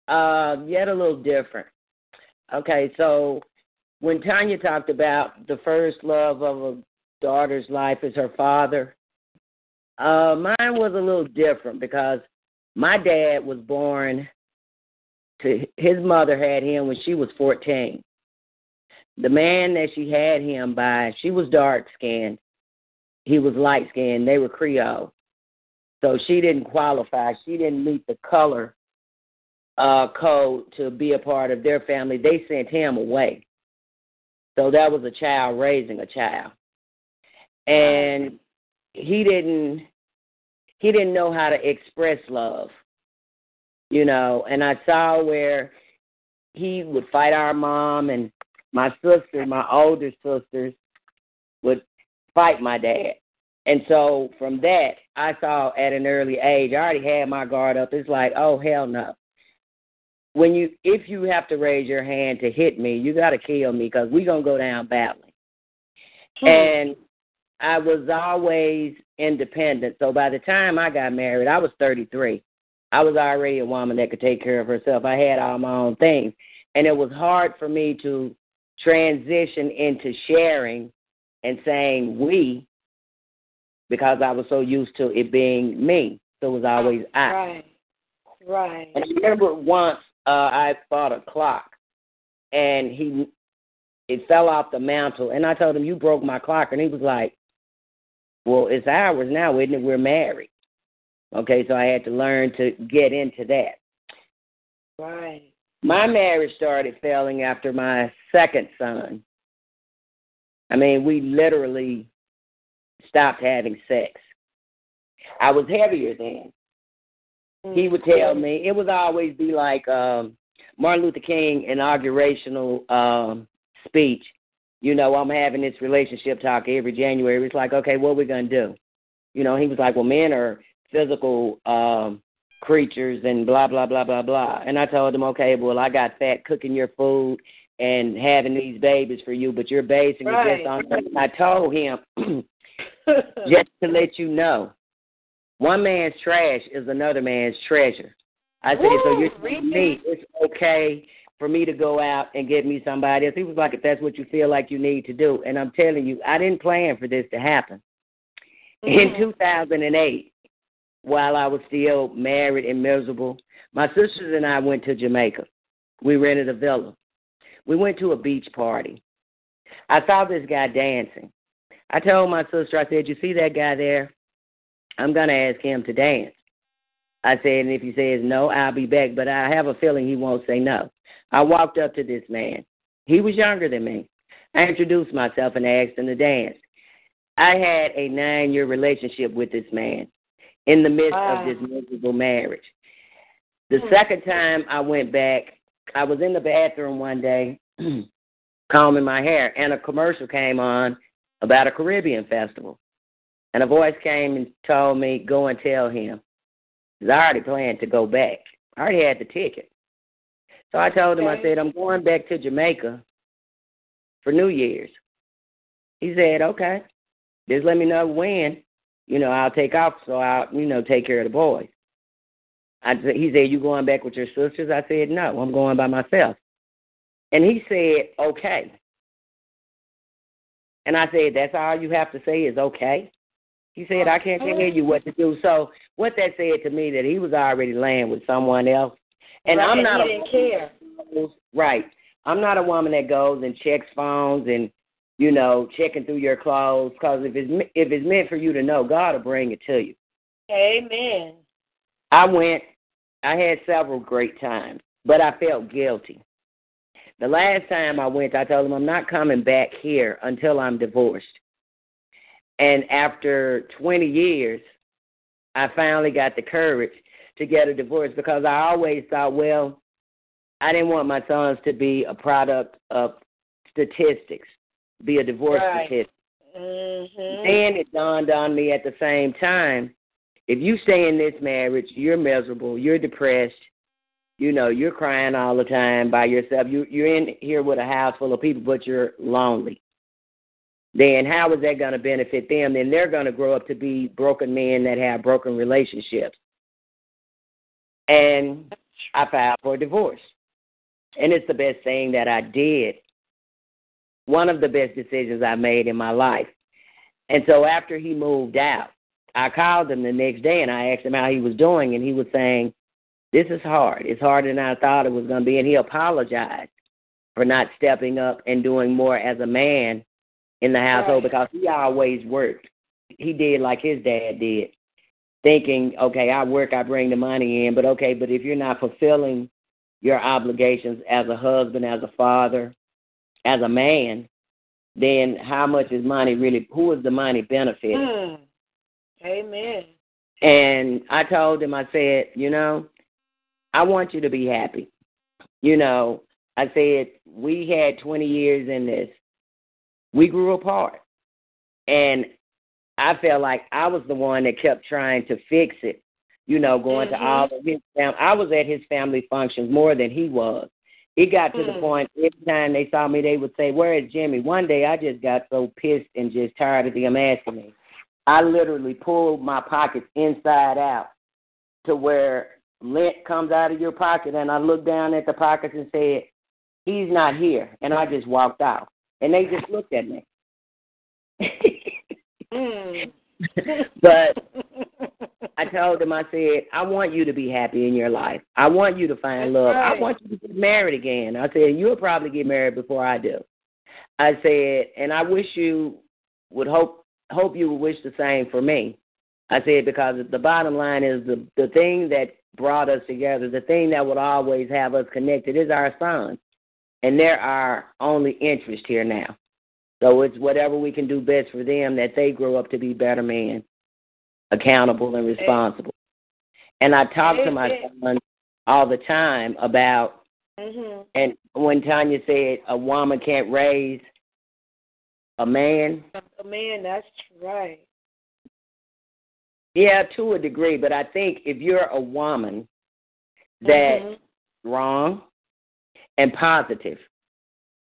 uh, yet a little different. Okay, so when Tanya talked about the first love of a daughter's life is her father, uh, mine was a little different because my dad was born to his mother had him when she was 14. The man that she had him by, she was dark skinned he was light skinned. They were Creole. So she didn't qualify. She didn't meet the color uh, code to be a part of their family. They sent him away. So that was a child raising a child. And he didn't he didn't know how to express love. You know, and I saw where he would fight our mom and my sister, my older sisters would fight my dad. And so from that, I saw at an early age, I already had my guard up. It's like, oh hell no. When you, if you have to raise your hand to hit me, you got to kill me because we gonna go down battling. Hmm. And I was always independent. So by the time I got married, I was 33. I was already a woman that could take care of herself. I had all my own things. And it was hard for me to transition into sharing and saying we because I was so used to it being me. So it was always I. Right. Right. And I remember once uh, I bought a clock, and he it fell off the mantle, and I told him you broke my clock, and he was like, "Well, it's ours now, isn't it? We're married." Okay, so I had to learn to get into that. Right. My marriage started failing after my second son. I mean, we literally stopped having sex. I was heavier then. He would tell me it would always be like um Martin Luther King inaugurational um speech. You know, I'm having this relationship talk every January. It's like, okay, what are we gonna do? You know, he was like, Well, men are physical um creatures and blah blah blah blah blah. And I told him, Okay, well I got fat cooking your food and having these babies for you, but you're basing it just on I told him just to let you know, one man's trash is another man's treasure. I said, so you're telling me it's okay for me to go out and get me somebody else. He was like, if that's what you feel like you need to do. And I'm telling you, I didn't plan for this to happen. In mm-hmm. 2008, while I was still married and miserable, my sisters and I went to Jamaica. We rented a villa. We went to a beach party. I saw this guy dancing. I told my sister, I said, You see that guy there? I'm going to ask him to dance. I said, And if he says no, I'll be back. But I have a feeling he won't say no. I walked up to this man. He was younger than me. I introduced myself and asked him to dance. I had a nine year relationship with this man in the midst Wow. of this miserable marriage. The Hmm. second time I went back, I was in the bathroom one day combing my hair, and a commercial came on about a Caribbean festival. And a voice came and told me, Go and tell him. I already planned to go back. I already had the ticket. So I told him, I said, I'm going back to Jamaica for New Year's. He said, Okay. Just let me know when. You know, I'll take off so I'll, you know, take care of the boys. I said, he said, You going back with your sisters? I said, No, I'm going by myself. And he said, Okay. And I said, That's all you have to say is okay. He said, I can't tell you what to do. So what that said to me that he was already laying with someone else. And Right, I'm not he a didn't care. goes- right. I'm not a woman that goes and checks phones and you know checking through your clothes because if it's if it's meant for you to know, God will bring it to you. Amen. I went. I had several great times, but I felt guilty. The last time I went, I told him I'm not coming back here until I'm divorced. And after 20 years, I finally got the courage to get a divorce because I always thought, well, I didn't want my sons to be a product of statistics, be a divorce Right. statistic. Mhm. Then it dawned on me at the same time if you stay in this marriage, you're miserable, you're depressed, you know, you're crying all the time by yourself. You you're in here with a house full of people, but you're lonely. Then how is that going to benefit them? Then they're going to grow up to be broken men that have broken relationships. And I filed for a divorce. And it's the best thing that I did. One of the best decisions I made in my life. And so after he moved out, I called him the next day and I asked him how he was doing, and he was saying, This is hard. It's harder than I thought it was going to be. And he apologized for not stepping up and doing more as a man in the household Right. because he always worked. He did like his dad did, thinking, Okay, I work, I bring the money in, but okay, but if you're not fulfilling your obligations as a husband, as a father, as a man, then how much is money really? Who is the money benefiting? Hmm. Amen. And I told him, I said, you know, I want you to be happy. You know, I said, we had 20 years in this. We grew apart. And I felt like I was the one that kept trying to fix it, you know, going to Mhm. all of his family. I was at his family functions more than he was. It got to the Hmm. point every time they saw me, they would say, Where is Jimmy? One day I just got so pissed and just tired of them asking me. I literally pulled my pockets inside out to where lint comes out of your pocket, and I looked down at the pockets and said, "He's not here," and I just walked out, and they just looked at me. Hmm. but I told them, I said, I want you to be happy in your life. I want you to find That's love. right. I want you to get married again. I said, you'll probably get married before I do. I said, and I wish you would hope hope you would wish the same for me. I said because the bottom line is the the thing that brought us together, the thing that would always have us connected is our sons, and they're our only interest here now. So it's whatever we can do best for them that they grow up to be better men, accountable and responsible. And I talk to my son all the time about Mhm. and when Tanya said a woman can't raise a man, a man, that's right. yeah, to a degree, but I think if you're a woman that's Mhm. wrong and positive,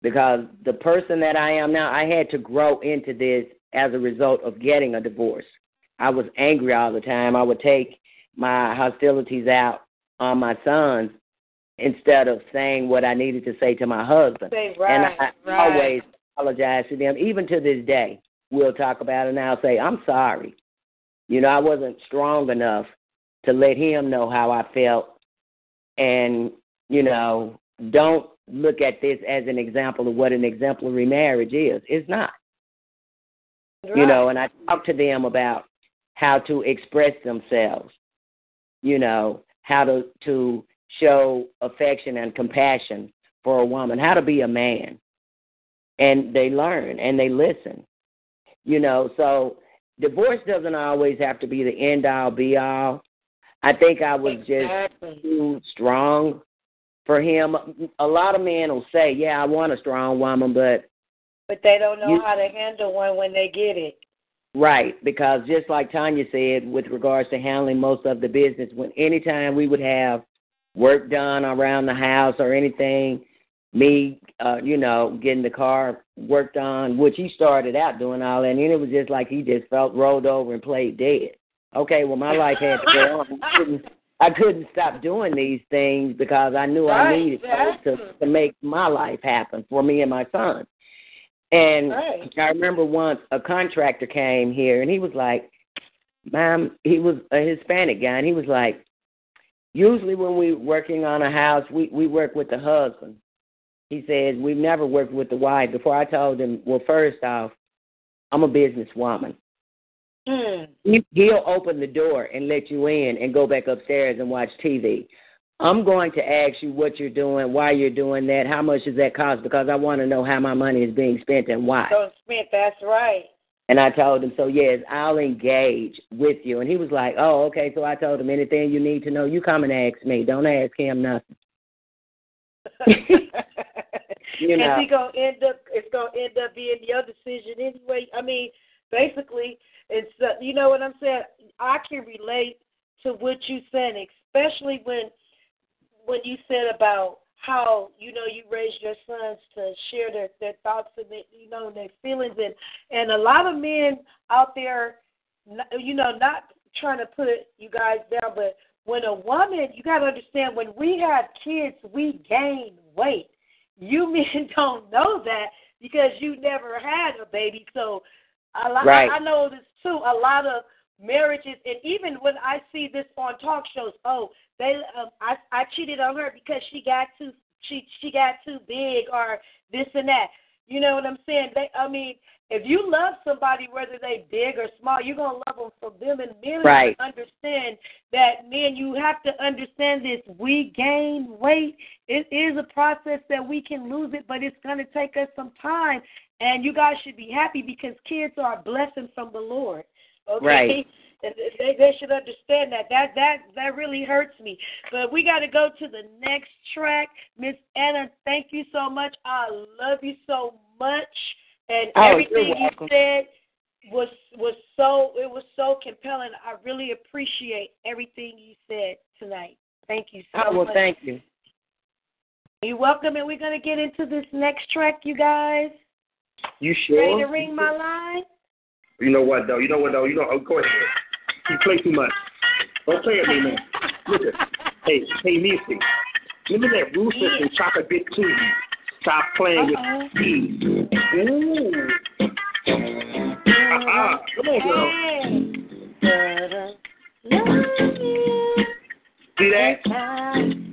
because the person that I am now, I had to grow into this as a result of getting a divorce. I was angry all the time. I would take my hostilities out on my sons instead of saying what I needed to say to my husband. Say and I right. always apologize to them. Even to this day, we'll talk about it and I'll say, I'm sorry. You know, I wasn't strong enough to let him know how I felt. And, you know, don't look at this as an example of what an exemplary marriage is. It's not. You know, and I talk to them about how to express themselves. You know, how to to show affection and compassion for a woman, how to be a man. And they learn and they listen. You know, so divorce doesn't always have to be the end all be all. I think I was Exactly. just too strong for him. A lot of men will say, "Yeah, I want a strong woman," but But they don't know You- how to handle one when they get it. Right, because just like Tanya said, with regards to handling most of the business, when anytime we would have work done around the house or anything, me, uh, you know, getting the car worked on, which he started out doing all that, and then it was just like he just felt rolled over and played dead. Okay, well, my life had to go on. I couldn't, I couldn't stop doing these things because I knew I needed to to make my life happen for me and my son. And Right. I remember once a contractor came here and he was like, Ma'am, he was a Hispanic guy and he was like, Usually when we're working on a house we, we work with the husband. He said, We've never worked with the wife. Before I told him, Well, first off, I'm a businesswoman. Hmm. He- He'll open the door and let you in and go back upstairs and watch TV. I'm going to ask you what you're doing, why you're doing that, how much does that cost, because I want to know how my money is being spent and why. So Smith, that's right. And I told him, so yes, I'll engage with you. And he was like, oh, okay. So I told him, anything you need to know, you come and ask me. Don't ask him nothing. You and know. he gonna end up it's gonna end up being your decision anyway. I mean, basically it's uh, you know what I'm saying? I can relate to what you said, especially when when you said about how, you know, you raised your sons to share their, their thoughts and their, you know, their feelings and and a lot of men out there you know, not trying to put you guys down, but when a woman, you got to understand, when we have kids, we gain weight. You men don't know that because you never had a baby. So a lot, Right. I know this too. A lot of marriages, and even when I see this on talk shows, oh, they, um, I, I cheated on her because she got too, she, she got too big, or this and that. You know what I'm saying? They, I mean, if you love somebody, whether they big or small, you're gonna love them for them. And men Right. understand that. Men, you have to understand this. We gain weight. It is a process that we can lose it, but it's gonna take us some time. And you guys should be happy because kids are a blessing from the Lord. Okay. Right. And They, they should understand that. That that that really hurts me. But we got to go to the next track. Miss Anna, thank you so much. I love you so much, and Oh, everything you said was was so it was so compelling. I really appreciate everything you said tonight. Thank you so Oh, well, much. thank you. You're welcome, and we're gonna get into this next track, you guys. You sure? Ready to ring my line? You know what though? You know what though? You know. Oh, go ahead. You play too much. Don't play at me, man. Listen. Hey, hey, Missy. Remember that Rufus and Chocolate Bit Two? Stop playing with me. Ooh. Ah, come on, girl. See that?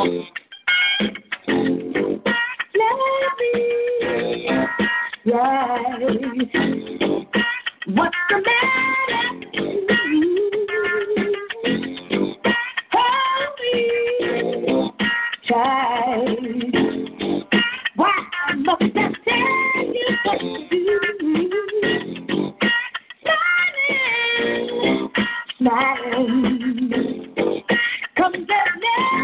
Smiling, smiling. Come that never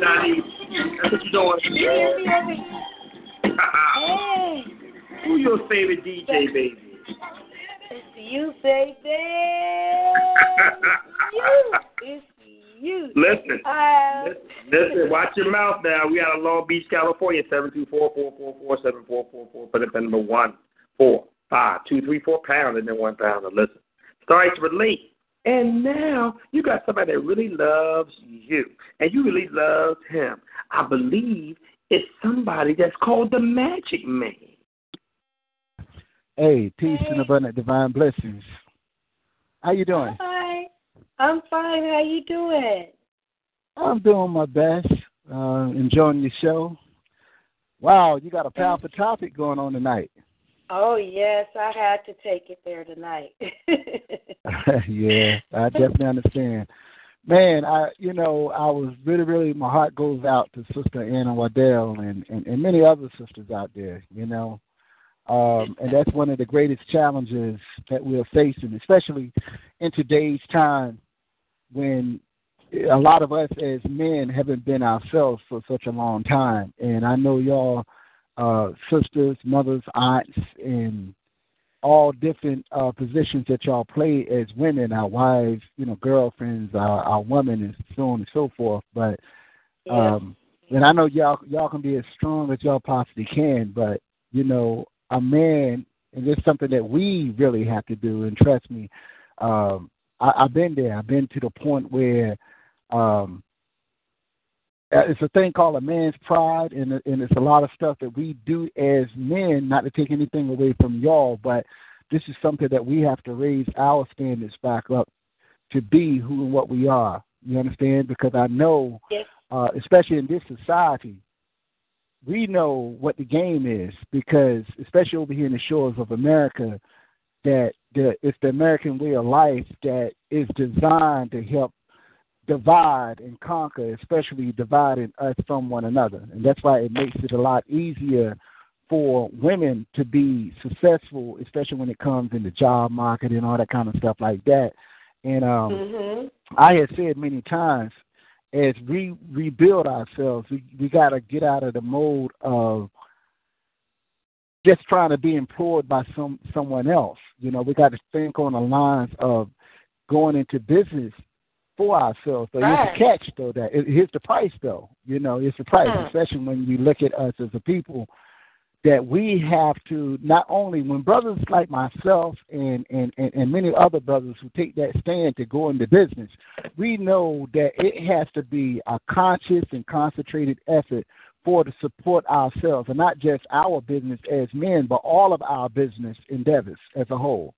Donnie. That's what you doing. Hey, Who your favorite DJ, baby? it's you, baby. you. It's you. Listen. Uh, Listen, listen, watch your mouth now. We out of Long Beach, California, seven two four four four four seven four four four. Put it number one, four, five, two, three, four pound, and then one pound. And listen, starts to relate. And now you got somebody that really loves you, and you really love him. I believe it's somebody that's called the Magic Man. Hey, peace and abundant divine blessings. How you doing? Hi. I'm fine. How you doing? I'm doing my best. Uh, enjoying your show. Wow, you got a powerful topic going on tonight. Oh yes, I had to take it there tonight. yeah, I definitely understand. Man, I you know, I was really, really my heart goes out to Sister Anna Waddell and, and, and many other sisters out there, you know. Um, and that's one of the greatest challenges that we're facing, especially in today's time when a lot of us as men haven't been ourselves for such a long time. And I know y'all uh, sisters, mothers, aunts, and all different uh, positions that y'all play as women, our wives, you know, girlfriends, our, our women, and so on and so forth. But um, and I know y'all y'all can be as strong as y'all possibly can, but you know, a man, and it's something that we really have to do. And trust me, um, I, I've been there. I've been to the point where um, it's a thing called a man's pride, and and it's a lot of stuff that we do as men. Not to take anything away from y'all, but this is something that we have to raise our standards back up to be who and what we are. You understand? Because I know, yes. uh, especially in this society, we know what the game is. Because especially over here in the shores of America, that the it's the American way of life that is designed to help divide and conquer, especially dividing us from one another. And that's why it makes it a lot easier for women to be successful, especially when it comes in the job market and all that kind of stuff like that. And um, hmm I have said many times, as we rebuild ourselves, we we got to get out of the mode of just trying to be employed by some someone else. You know, we got to think on the lines of going into business for ourselves. But Right. here's the catch, though. That it- here's the price, though. You know, it's the price, Hmm. especially when you look at us as a people that we have to not only when brothers like myself and, and, and, and many other brothers who take that stand to go into business, we know that it has to be a conscious and concentrated effort for to support ourselves and not just our business as men, but all of our business endeavors as a whole.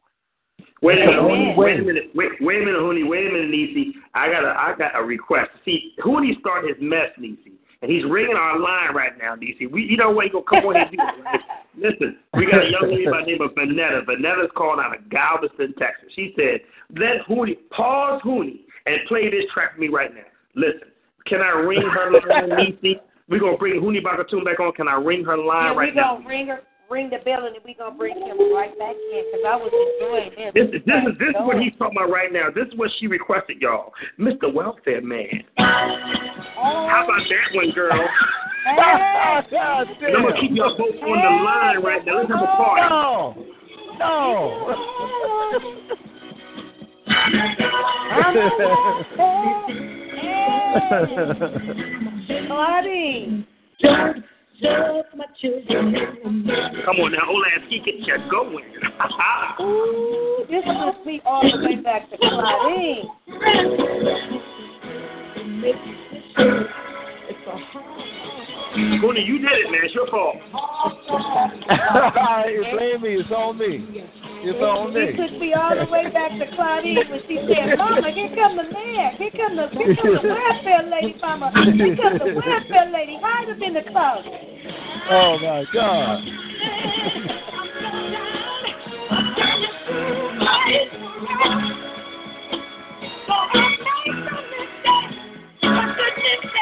Wait a minute, wait, a minute, wait, wait a minute, Hooney, wait a minute, Nisi. I got a, I got a request. See, Hooney started his mess, Nisi, and he's ringing our line right now, Nisi. We, you know what? He gonna come on here and do it. Right? Listen, we got a young lady by the name of Vanetta. Vanetta's calling out of Galveston, Texas. She said, "Let Hooney pause Hooney and play this track for me right now." Listen, can I ring her line, Nisi? We're gonna bring Hooney Bakatoon back on. Can I ring her line Yeah, right we now? gonna ring her, ring the bell, and then we gonna bring him right back in because I was enjoying this. This, is- this is this is what he's talking about right now. This is what she requested, y'all. Mr. Welfare Man. How about that one, girl? And I'm gonna keep y'all both on the line right now. Let's have a party. No, Claudine. Come on now, old ass, keep it you going. Ooh, this took be all the way back to Claudine. Mooney, you did it, man. It's your fault. you blame me. It's on me. It's on It me. took me all the way back to Claudine when she said, Mama, here come the man. Here come the, here come the welfare lady, Mama. Here come the welfare lady. Hide him in the closet. Oh my God.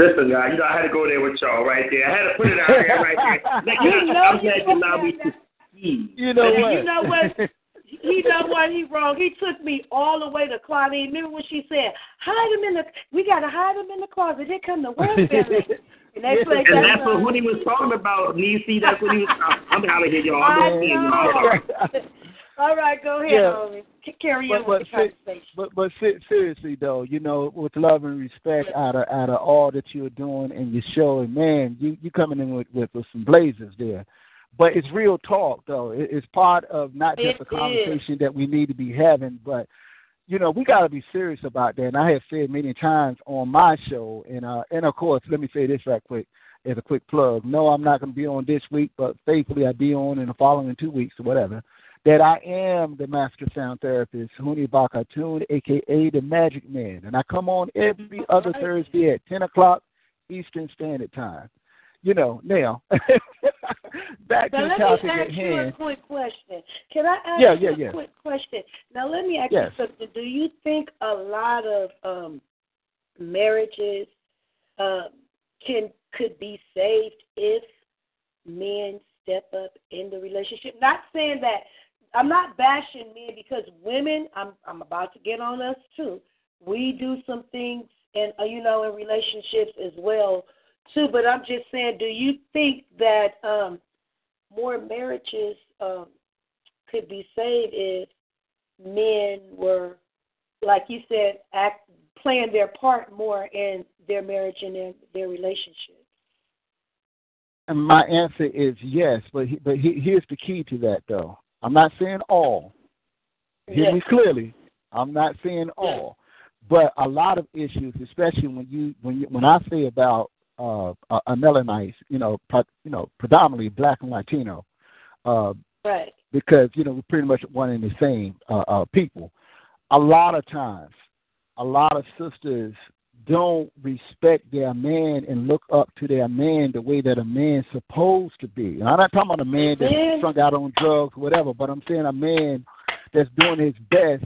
Listen, y'all, you know I had to go there with y'all right there. I had to put it out there right there. Like, You you know I'm glad you allowed me to see. You know what? You know what? He know what he wrong. He took me all the way to Claudine. Remember when she said, "Hide him in the. We gotta hide him in the closet. Here come the welfare lady." And they played And that's what song. Hooney was talking about, Nisi. That's what he was. I'm out of here, y'all. I'm going to see y'all. All right, go ahead, Yeah. Carry but, on but, with the conversation. but but se- seriously though, you know, with love and respect out of out of all that you're doing and your show, and man, you you coming in with, with with some blazers there. But it's real talk though. It, it's part of not just It a conversation that we need to be having, but you know, we got to be serious about that. And I have said many times on my show, and uh, and of course, let me say this right quick as a quick plug. No, I'm not going to be on this week, but faithfully I'll be on in the following two weeks or whatever. That I am the master sound therapist, Huni Bakatun, aka the Magic Man, and I come on every other Thursday at 10 o'clock Eastern Standard Time. You know, now back Now to the let topic me at ask you a quick question. Can I ask Yeah, you yeah, a yeah. quick question? Now let me ask Yes. you something. Do you think a lot of um, marriages uh, can could be saved if men step up in the relationship? Not saying that I'm not bashing men because women. I'm I'm about to get on us too. We do some things and uh, you know in relationships as well too. But I'm just saying, do you think that um, more marriages um, could be saved if men were, like you said, act playing their part more in their marriage and their their relationship? And my answer is yes, but he, but he, here's the key to that though. I'm not saying all. Hear Yes. me clearly. I'm not saying all, but a lot of issues, especially when you when you, when I say about uh, a, a Melanite, you know, pro, you know, predominantly Black and Latino, uh, Right. because you know we're pretty much one and the same uh, uh, people. A lot of times, a lot of sisters don't respect their man and look up to their man the way that a man's supposed to be. And I'm not talking about a man that's Amen. strung out on drugs or whatever, but I'm saying a man that's doing his best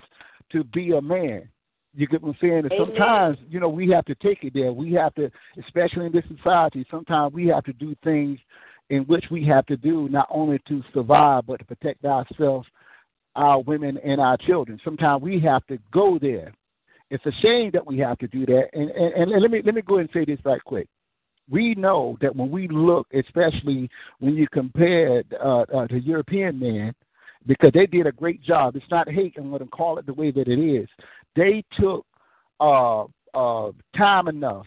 to be a man. You get what I'm saying? And Amen. sometimes, you know, we have to take it there. We have to, especially in this society, sometimes we have to do things in which we have to do not only to survive but to protect ourselves our women and our children. Sometimes we have to go there. It's a shame that we have to do that. And, and, and let me let me go ahead and say this right quick. We know that when we look, especially when you compare uh, uh, to European men, because they did a great job. It's not hate. I'm going to call it the way that it is. They took uh, uh, time enough,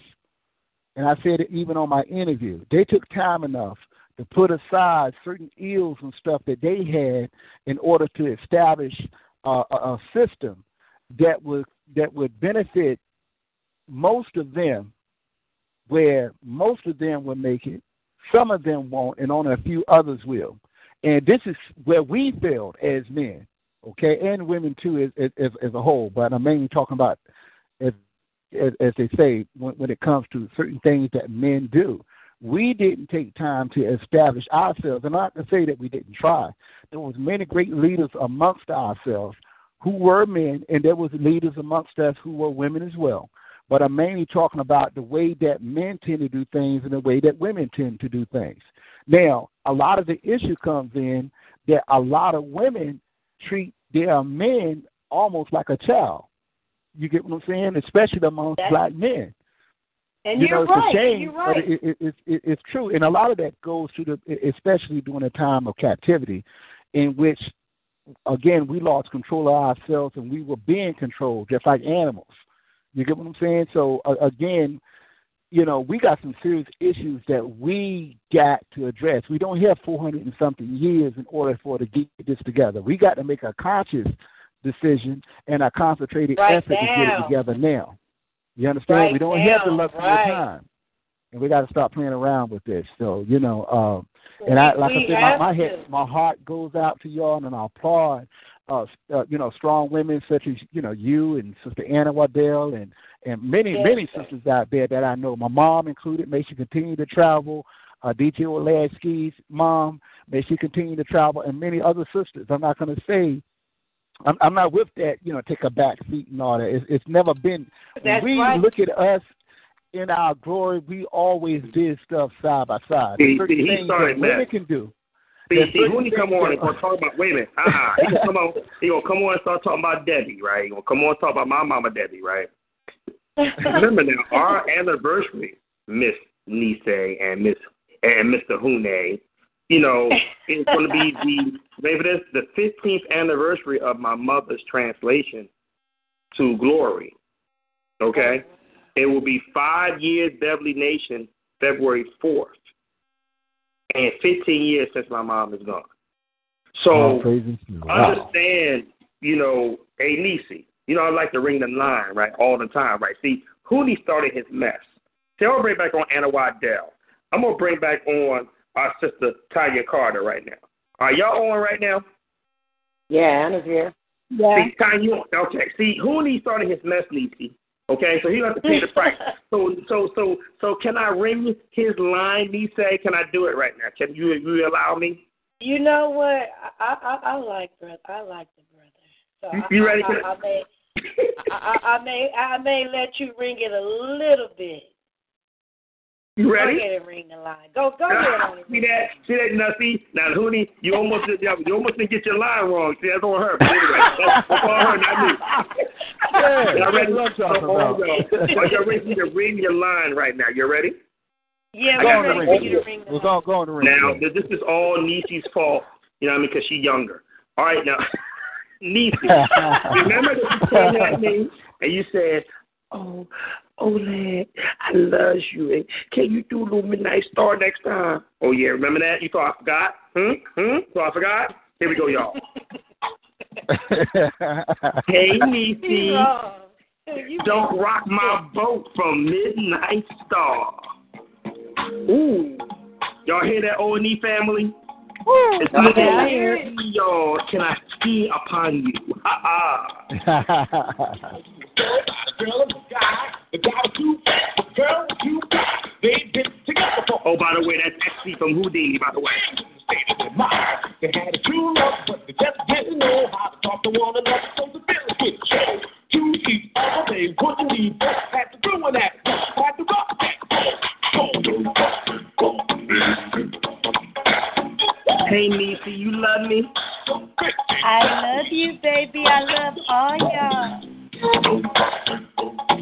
and I said it even on my interview. They took time enough to put aside certain ills and stuff that they had in order to establish uh, a, a system that would that would benefit most of them, where most of them will make it, some of them won't, and only a few others will. And this is where we failed as men, okay, and women too, as as, as a whole. But I'm mainly talking about as as, as they say when, when it comes to certain things that men do. We didn't take time to establish ourselves, and not to say that we didn't try. There was many great leaders amongst ourselves who were men, and there was leaders amongst us who were women as well. But I'm mainly talking about the way that men tend to do things and the way that women tend to do things. Now, a lot of the issue comes in that a lot of women treat their men almost like a child. You get what I'm saying? Especially amongst That's- black men. And you you're know, it's right. a shame, you're right. but it, it, it, it, it's true, and a lot of that goes to the, especially during a time of captivity, in which, again, we lost control of ourselves and we were being controlled, just like animals. You get what I'm saying? So uh, again, you know, we got some serious issues that we got to address. We don't have 400 and something years in order for to get this together. We got to make a conscious decision and a concentrated Right effort to get it together now. You understand? Right we don't have the luxury right. of time, and we got to stop playing around with this. So you know, um, and I like We I said, my, my head, my heart goes out to y'all, and I applaud. Uh, uh, you know, strong women such as you know you and Sister Anna Waddell and and many Yes, many sir. sisters out there that I know. My mom included. May she continue to travel. Uh, DJ Olaski's mom. May she continue to travel, and many other sisters. I'm not going to say. I'm, I'm not with that. You know, take a back seat and all that. It's, it's never been. That's we right. look at us in our glory, we always did stuff side by side. See, see, he started that women can do. See, see, when he come on and gonna talk about women, uh-uh. he gonna come on, he gonna come on and start talking about Debbie, right? He gonna come on and talk about my mama Debbie, right? Remember now, our anniversary, Miss Nise and Miss and Mr. Hune, you know, going to be the maybe this the fifteenth anniversary of my mother's translation to glory. Okay, it will be five years Beverly Nation, February fourth, and fifteen years since my mom is gone. So All praises to God. understand, you know, a Nisi. You know, I like to ring the line, right, all the time, right? See, Hooney started his mess. See, I'm gonna bring back on Anna Waddell. I'm gonna bring back on our sister Tanya Carter right now. Are y'all on right now? Yeah, Anna's here. Yeah. See, Tanya, you okay? See, Hooney started his mess, Nisi. Okay, so he have to pay the price. so, so, so, so, can I ring his line, Nisi? Can I do it right now? Can you, you allow me? You know what? I I, I like brother. I like the brother. So You- I- you ready I, I, I may I I may I may let you ring it a little bit. You ready? Go ahead and ring the line. Go go ahead ah, on it. See that? See that? Now, see, now, Hooney, you almost did, you almost didn't get your line wrong. See, that's on her. But anyway, that's, that's on her, not me. Yeah, Y'all ready? that's I'm talking hold about. Are y'all ready to ring your line right now? You ready? Yeah, I Go got on the we're ring. ready for you to ring the We're line. going, go on the ring. Now, th- this is all Nisi's fault. You know what I mean? Because she's younger. All right, now, Nisi, remember that you came at me and you said, "Oh, Oled, I love you. And can you do a little midnight star next time?" Oh yeah, remember that? You thought I forgot? Hmm? Hmm? So I forgot? Here we go, y'all. Hey, Nisi. You Don't rock my boat from Midnight Star. Ooh. Y'all hear that, O&E family? It's Yeah, like, I hear it. y'all, can I ski upon you? Ha-ha. Oh, by the way, that's XC from Houdini, by the way. They had a true love, but they just didn't know how to talk to one another. So the feeling switched. So to each other, they wouldn't leave. us. Had to ruin that. Had to rock that. Hey, Nisi, you love me? I love you, baby. I love all y'all.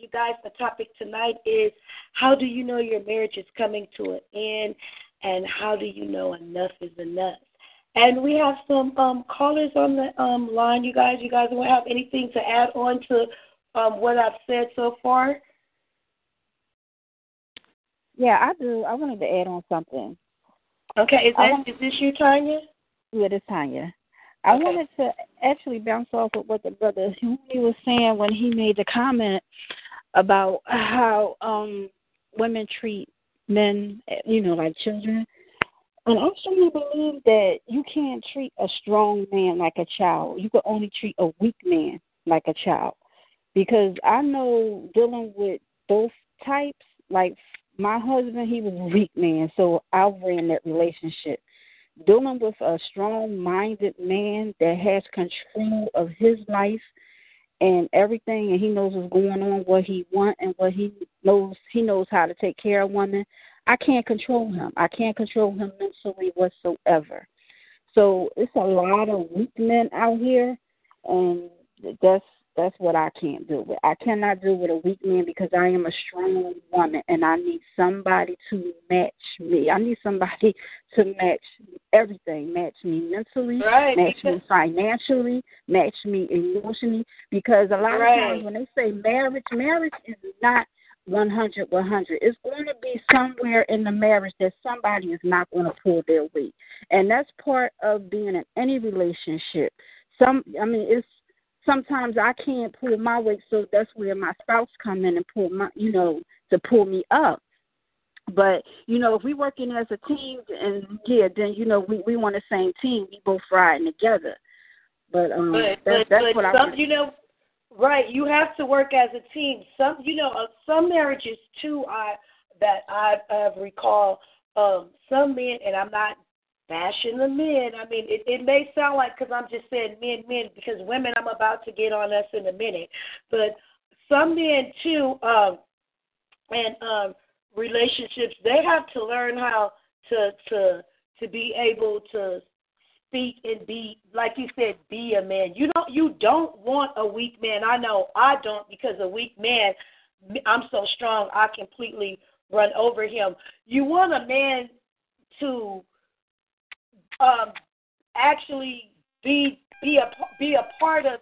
You guys, the topic tonight is how do you know your marriage is coming to an end, and how do you know enough is enough? And we have some um, callers on the um, line. You guys, you guys don't have anything to add on to um, what I've said so far? Yeah, I do. I wanted to add on something. Okay, is I that want- is this you, Tanya? Yeah, this Tanya. I Okay. wanted to actually bounce off of what the brother he was saying when he made the comment about how um women treat men, you know, like children. And I strongly believe that you can't treat a strong man like a child. You can only treat a weak man like a child. Because I know dealing with both types, like my husband, he was a weak man, so I ran that relationship dealing with a strong minded man that has control of his life and everything and he knows what's going on, what he want and what he knows he knows how to take care of women. I can't control him. I can't control him mentally whatsoever. So it's a lot of weak men out here and that's that's what I can't do with. I cannot do with a weak man because I am a strong woman and I need somebody to match me. I need somebody to match everything. Match me mentally, Right, match because- me financially, match me emotionally. Because a lot Right. of times when they say marriage, marriage is not 100 100. It's going to be somewhere in the marriage that somebody is not going to pull their weight. And that's part of being in any relationship. Some I mean it's sometimes I can't pull my weight so that's where my spouse come in and pull my you know to pull me up. But you know, if we working as a team, and yeah, then you know we we want the same team. We both riding together. But um, But that's but, that's but what some, I. you know, right? You have to work as a team. Some, you know, uh, some marriages too. I that I have recall. Um, some men, and I'm not bashing the men. I mean, it, it may sound like because I'm just saying men, men, because women, I'm about to get on us in a minute. But some men too, um, and um, relationships, they have to learn how to to to be able to speak and be like you said be a man you don't you don't want a weak man i know i don't because a weak man i'm so strong i completely run over him you want a man to um actually be be a be a part of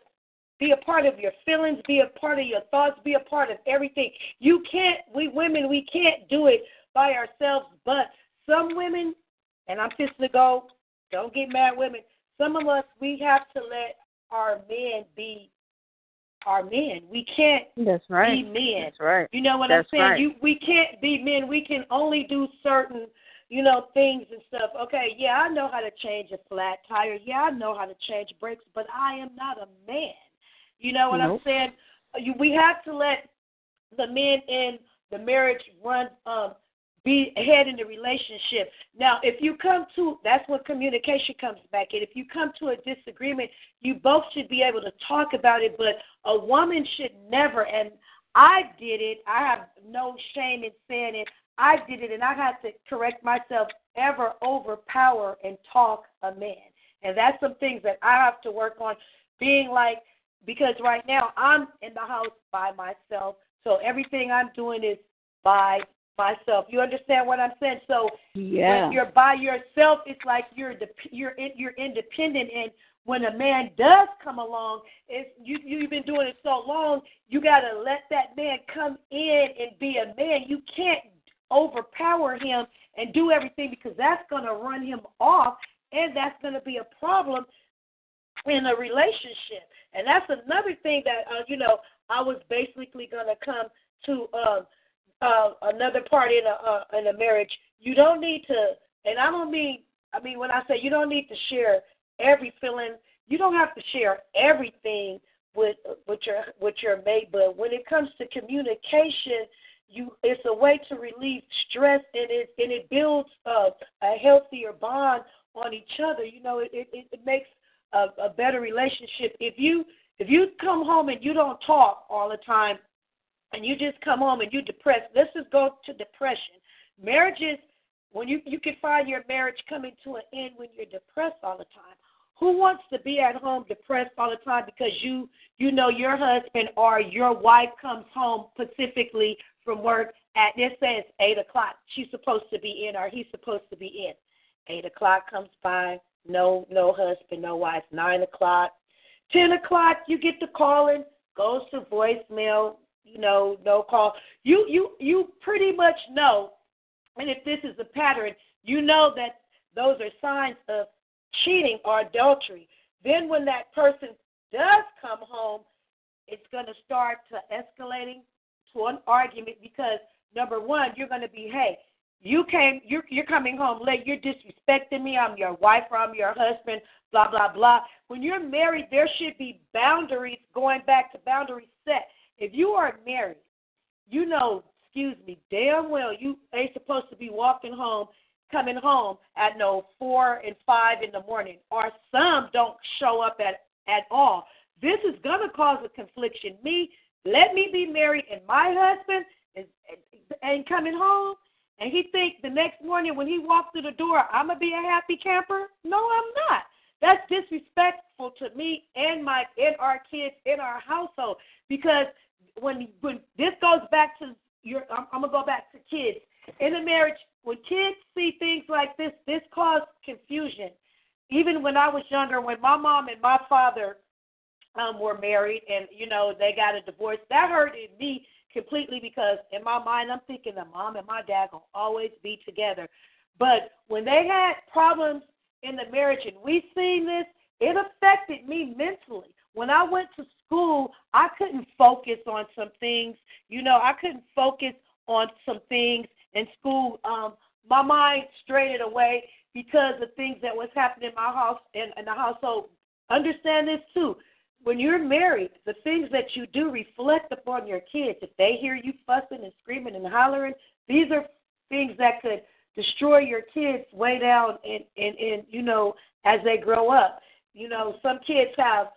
be a part of your feelings, be a part of your thoughts, be a part of everything. You can't, we women, we can't do it by ourselves, but some women, and I'm just to go, don't get mad, women, some of us, we have to let our men be our men. We can't That's right. be men. That's right. You know what That's I'm saying? right. You we can't be men. We can only do certain, you know, things and stuff. Okay, yeah, I know how to change a flat tire. Yeah, I know how to change brakes, but I am not a man. You know what Nope. I'm saying? You, we have to let the men in the marriage run um be ahead in the relationship. Now, if you come to that's when communication comes back in. If you come to a disagreement, you both should be able to talk about it, but a woman should never and I did it. I have no shame in saying it. I did it and I had to correct myself ever overpower and talk a man. And that's some things that I have to work on being like because right now I'm in the house by myself. So everything I'm doing is by myself. You understand what I'm saying? So Yeah. when you're by yourself, it's like you're dep you're in, you're independent. And when a man does come along, it's you you've been doing it so long, you got to let that man come in and be a man. You can't overpower him and do everything because that's going to run him off, and that's going to be a problem in a relationship. And that's another thing that uh, you know I was basically going to come to um, uh, another part in a uh, in a marriage. You don't need to, and I don't mean I mean when I say you don't need to share every feeling. You don't have to share everything with with your with your mate, but when it comes to communication, you it's a way to relieve stress and it and it builds a healthier bond on each other. You know, it it, it makes a, a better relationship. If you if you come home and you don't talk all the time, and you just come home and you depressed, let's just go to depression. Marriages, when you you can find your marriage coming to an end when you're depressed all the time. Who wants to be at home depressed all the time because you you know your husband or your wife comes home specifically from work at this says eight o'clock. She's supposed to be in or he's supposed to be in. Eight o'clock comes by, no no husband, no wife. Nine o'clock, ten o'clock you get the calling, goes to voicemail, you know, no call. You you you pretty much know, and if this is a pattern, you know that those are signs of cheating or adultery. Then when that person does come home, it's going to start to escalating to an argument because number one, you're going to be, hey, you came, you're you're coming home late. You're disrespecting me. I'm your wife or I'm your husband. Blah blah blah. When you're married, there should be boundaries going back to boundaries set. If you are married, you know, excuse me, damn well you ain't supposed to be walking home, coming home at no four and five in the morning, or some don't show up at at all. This is gonna cause a confliction. Me, let me be married, and my husband is ain't coming home, and he think the next morning when he walks through the door, I'm gonna be a happy camper. No, I'm not. That's disrespectful to me and my and our kids in our household because when when this goes back to your I'm, I'm gonna go back to kids in a marriage when kids see things like this, this caused confusion. Even when I was younger, when my mom and my father um were married and you know they got a divorce, that hurted me completely because in my mind I'm thinking that mom and my dad gonna always be together. But when they had problems in the marriage and we seen this, it affected me mentally. When I went to school, I couldn't focus on some things. You know, I couldn't focus on some things in school. Um, my mind strayed away because of things that was happening in my house and in the household. Understand this too. When you're married, the things that you do reflect upon your kids. If they hear you fussing and screaming and hollering, these are things that could destroy your kids way down and and and you know as they grow up. You know, some kids have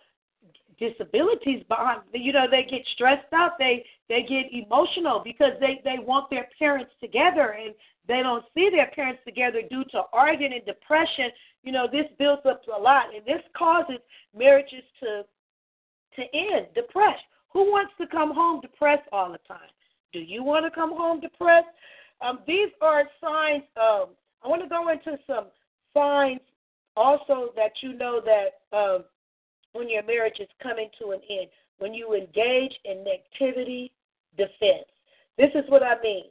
disabilities behind you know they get stressed out they they get emotional because they they want their parents together and they don't see their parents together due to arguing and depression you know this builds up a lot and this causes marriages to to end depressed who wants to come home depressed all the time do you want to come home depressed um these are signs of i want to go into some signs also that you know that um when your marriage is coming to an end, when you engage in negativity defense. This is what I mean.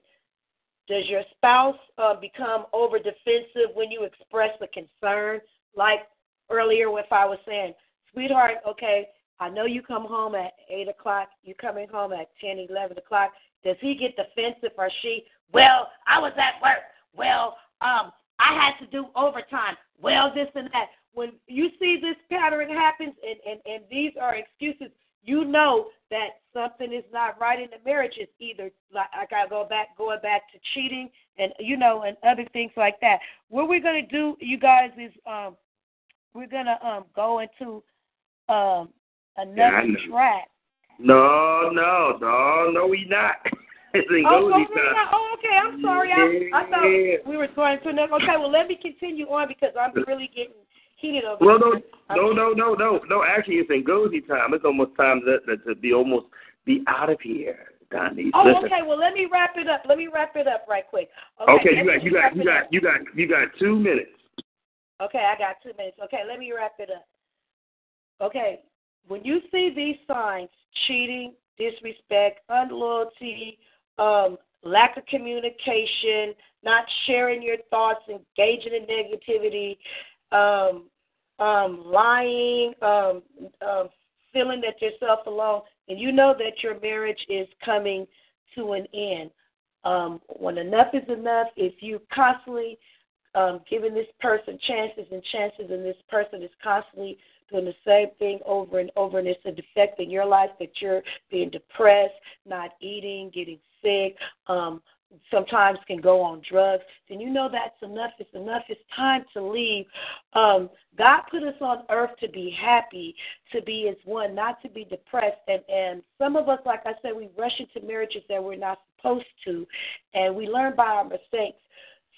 Does your spouse uh, become over defensive when you express a concern? Like earlier, if I was saying, sweetheart, okay, I know you come home at 8 o'clock, you coming home at 10, 11 o'clock. Does he get defensive or she? Well, I was at work. Well, um, I had to do overtime. Well, this and that when you see this pattern happens and, and, and these are excuses, you know that something is not right in the marriage. It's either like I gotta go back going back to cheating and you know, and other things like that. What we're gonna do, you guys, is um we're gonna um go into um another Yeah, track. No, no, no, no, we not. it's in Oh, Goldie time. oh, okay. I'm sorry. I, I thought we were going to another. Okay, well, let me continue on because I'm really getting heated over Well, no, no, no, no, no, no. Actually, it's in Goldie time. It's almost time to, to, to be almost be out of here, Donnie. Oh, Listen. okay. Well, let me wrap it up. Let me wrap it up right quick. Okay, you got, you got, you got, you got, you got two minutes. Okay, I got two minutes. Okay, let me wrap it up. Okay, when you see these signs cheating, disrespect, unloyalty, um, lack of communication, not sharing your thoughts, engaging in negativity, um, um, lying, um, um, feeling that yourself alone, and you know that your marriage is coming to an end. Um, when enough is enough, if you constantly um, giving this person chances and chances, and this person is constantly doing the same thing over and over, and it's a defect in your life that you're being depressed, not eating, getting sick, um, sometimes can go on drugs, then you know that's enough. It's enough. It's time to leave. Um, God put us on earth to be happy, to be as one, not to be depressed. And and some of us, like I said, we rush into marriages that we're not supposed to, and we learn by our mistakes.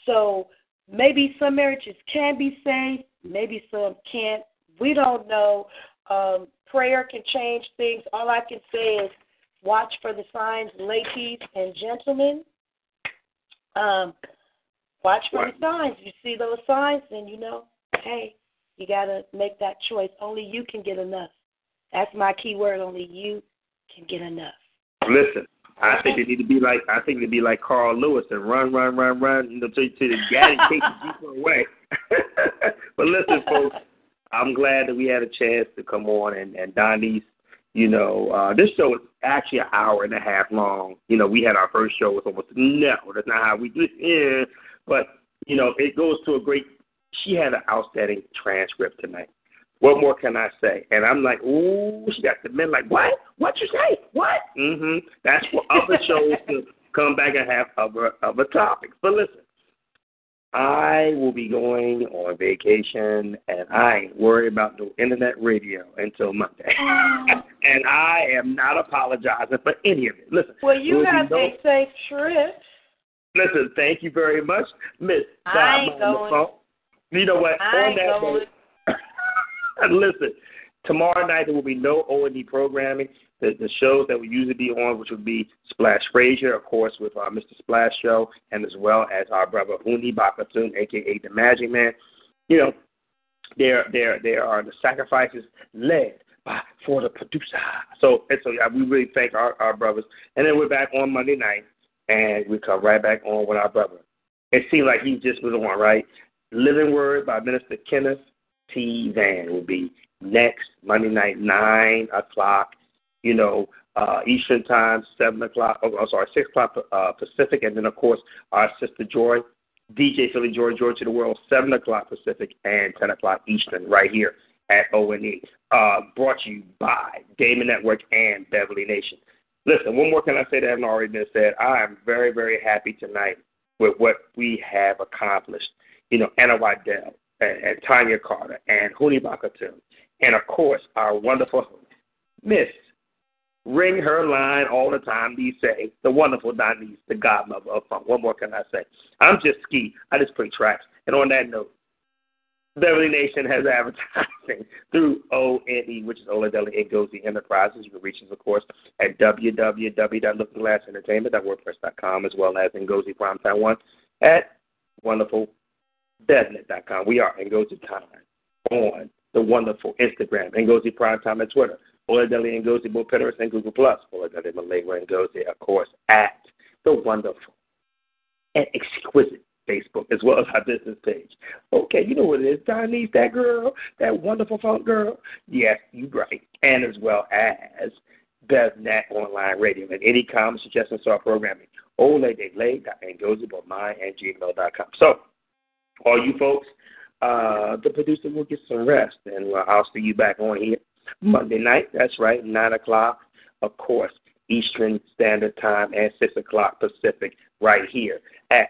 So maybe some marriages can be saved, maybe some can't. We don't know. Um, prayer can change things. All I can say is watch for the signs, ladies and gentlemen. Um, watch for the signs. You see those signs, then you know, hey, you got to make that choice. Only you can get enough. That's my key word. Only you can get enough. Listen, I think it need to be like I think it need to be like Carl Lewis and run, run, run, run, until you know, till, till the gaddy takes you deeper away. but listen, folks, I'm glad that we had a chance to come on and and Donese. You know, uh, this show is actually an hour and a half long. You know, we had our first show was almost no, that's not how we do it. Yeah, but you know, it goes to a great. She had an outstanding transcript tonight. What more can I say? And I'm like, ooh, she got the men like, what? What you say? What? Mm-hmm. That's for other shows to come back and have other other topics. But listen, I will be going on vacation, and I ain't worried about no internet radio until Monday. Oh. and I am not apologizing for any of it. Listen, Well, you have no- a safe trip. Listen, thank you very much, Miss. I ain't going. phone. You know what? I on ain't that going. note, listen, tomorrow night there will be no O and D programming. The, the shows that we usually be on, which would be Splash Frazier, of course, with uh, our Mr. Splash show, and as well as our brother Huni Bakatun, aka the Magic Man. You know, there there there are the sacrifices led by for the producer. So and so yeah, we really thank our, our brothers. And then we're back on Monday night and we come right back on with our brother. It seemed like he just was on, right? Living Word by Minister Kenneth T. Van will be next Monday night, nine o'clock, you know, uh, Eastern time, seven o'clock. Oh, I'm sorry, six o'clock uh, Pacific, and then of course our sister Joy, DJ Philly Joy, Joy to the World, seven o'clock Pacific and ten o'clock Eastern, right here at O&E. Uh, brought to you by Damon Network and Beverly Nation. Listen, one more can I say that hasn't already been said. I am very, very happy tonight with what we have accomplished. You know, Anna Waddell and, and Tanya Carter and Huni Bakatun, and of course our wonderful Miss Ring her line all the time, these say, the wonderful Donese, the godmother of funk. What more can I say? I'm just ski. I just play tracks. And on that note, Beverly Nation has advertising through ONE, which is Oladeli Ngozi Enterprises. You can reach us, of course, at www.lookingglassentertainment.wordpress.com as well as Ngozi Primetime One at wonderfulbevnet.com. We are Ngozi Time on the wonderful Instagram, Ngozi Primetime at Twitter, Oladeli Ngozi both Pinterest and Google Plus, Oladeli Malewa Ngozi, of course, at the wonderful and exquisite Facebook as well as our business page. Okay, you know what it is. Donese that girl, that wonderful funk girl. Yes, you right. And as well as BevNat Online Radio. And any comments, suggestions our programming, oledele.ngozi.my and gmail.com. So, all you folks, uh, the producer will get some rest, and uh, I'll see you back on here Monday night. That's right, 9 o'clock, of course, Eastern Standard Time, and 6 o'clock Pacific, right here at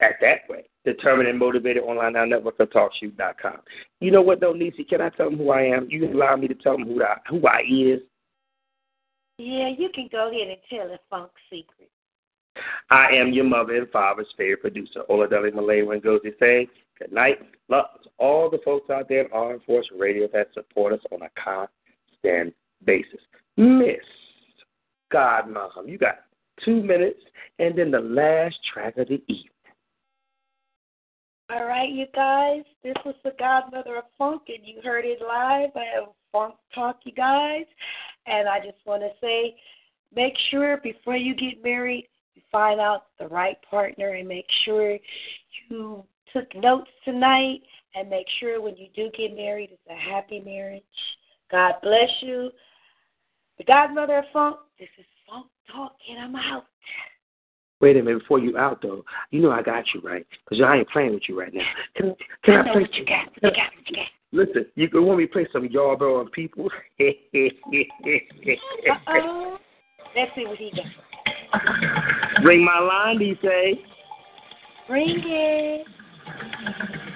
at that way. Determined and motivated online now network of talkshoe.com. You know what though, Nisi? Can I tell them who I am? You allow me to tell them who I who I is. Yeah, you can go ahead and tell a funk secret. I am your mother and father's favorite producer, Oladeli Malay Ngozi saying good night. Love to all the folks out there at Armed Force Radio that support us on a constant basis. Miss Godmom, you got two minutes and then the last track of the evening. All right, you guys, this was the Godmother of Funk, and you heard it live. I have Funk Talk, you guys. And I just want to say make sure before you get married, you find out the right partner and make sure you took notes tonight and make sure when you do get married, it's a happy marriage. God bless you. The Godmother of Funk, this is Funk Talk, and I'm out. Wait a minute, before you out though, you know I got you right, because I ain't playing with you right now. Can, can I, know play? you got. You got you got. Listen, you can want me to play some Yarbrough and people? Uh-oh. Let's see what he got. Ring my line, he say. Bring it. Judy was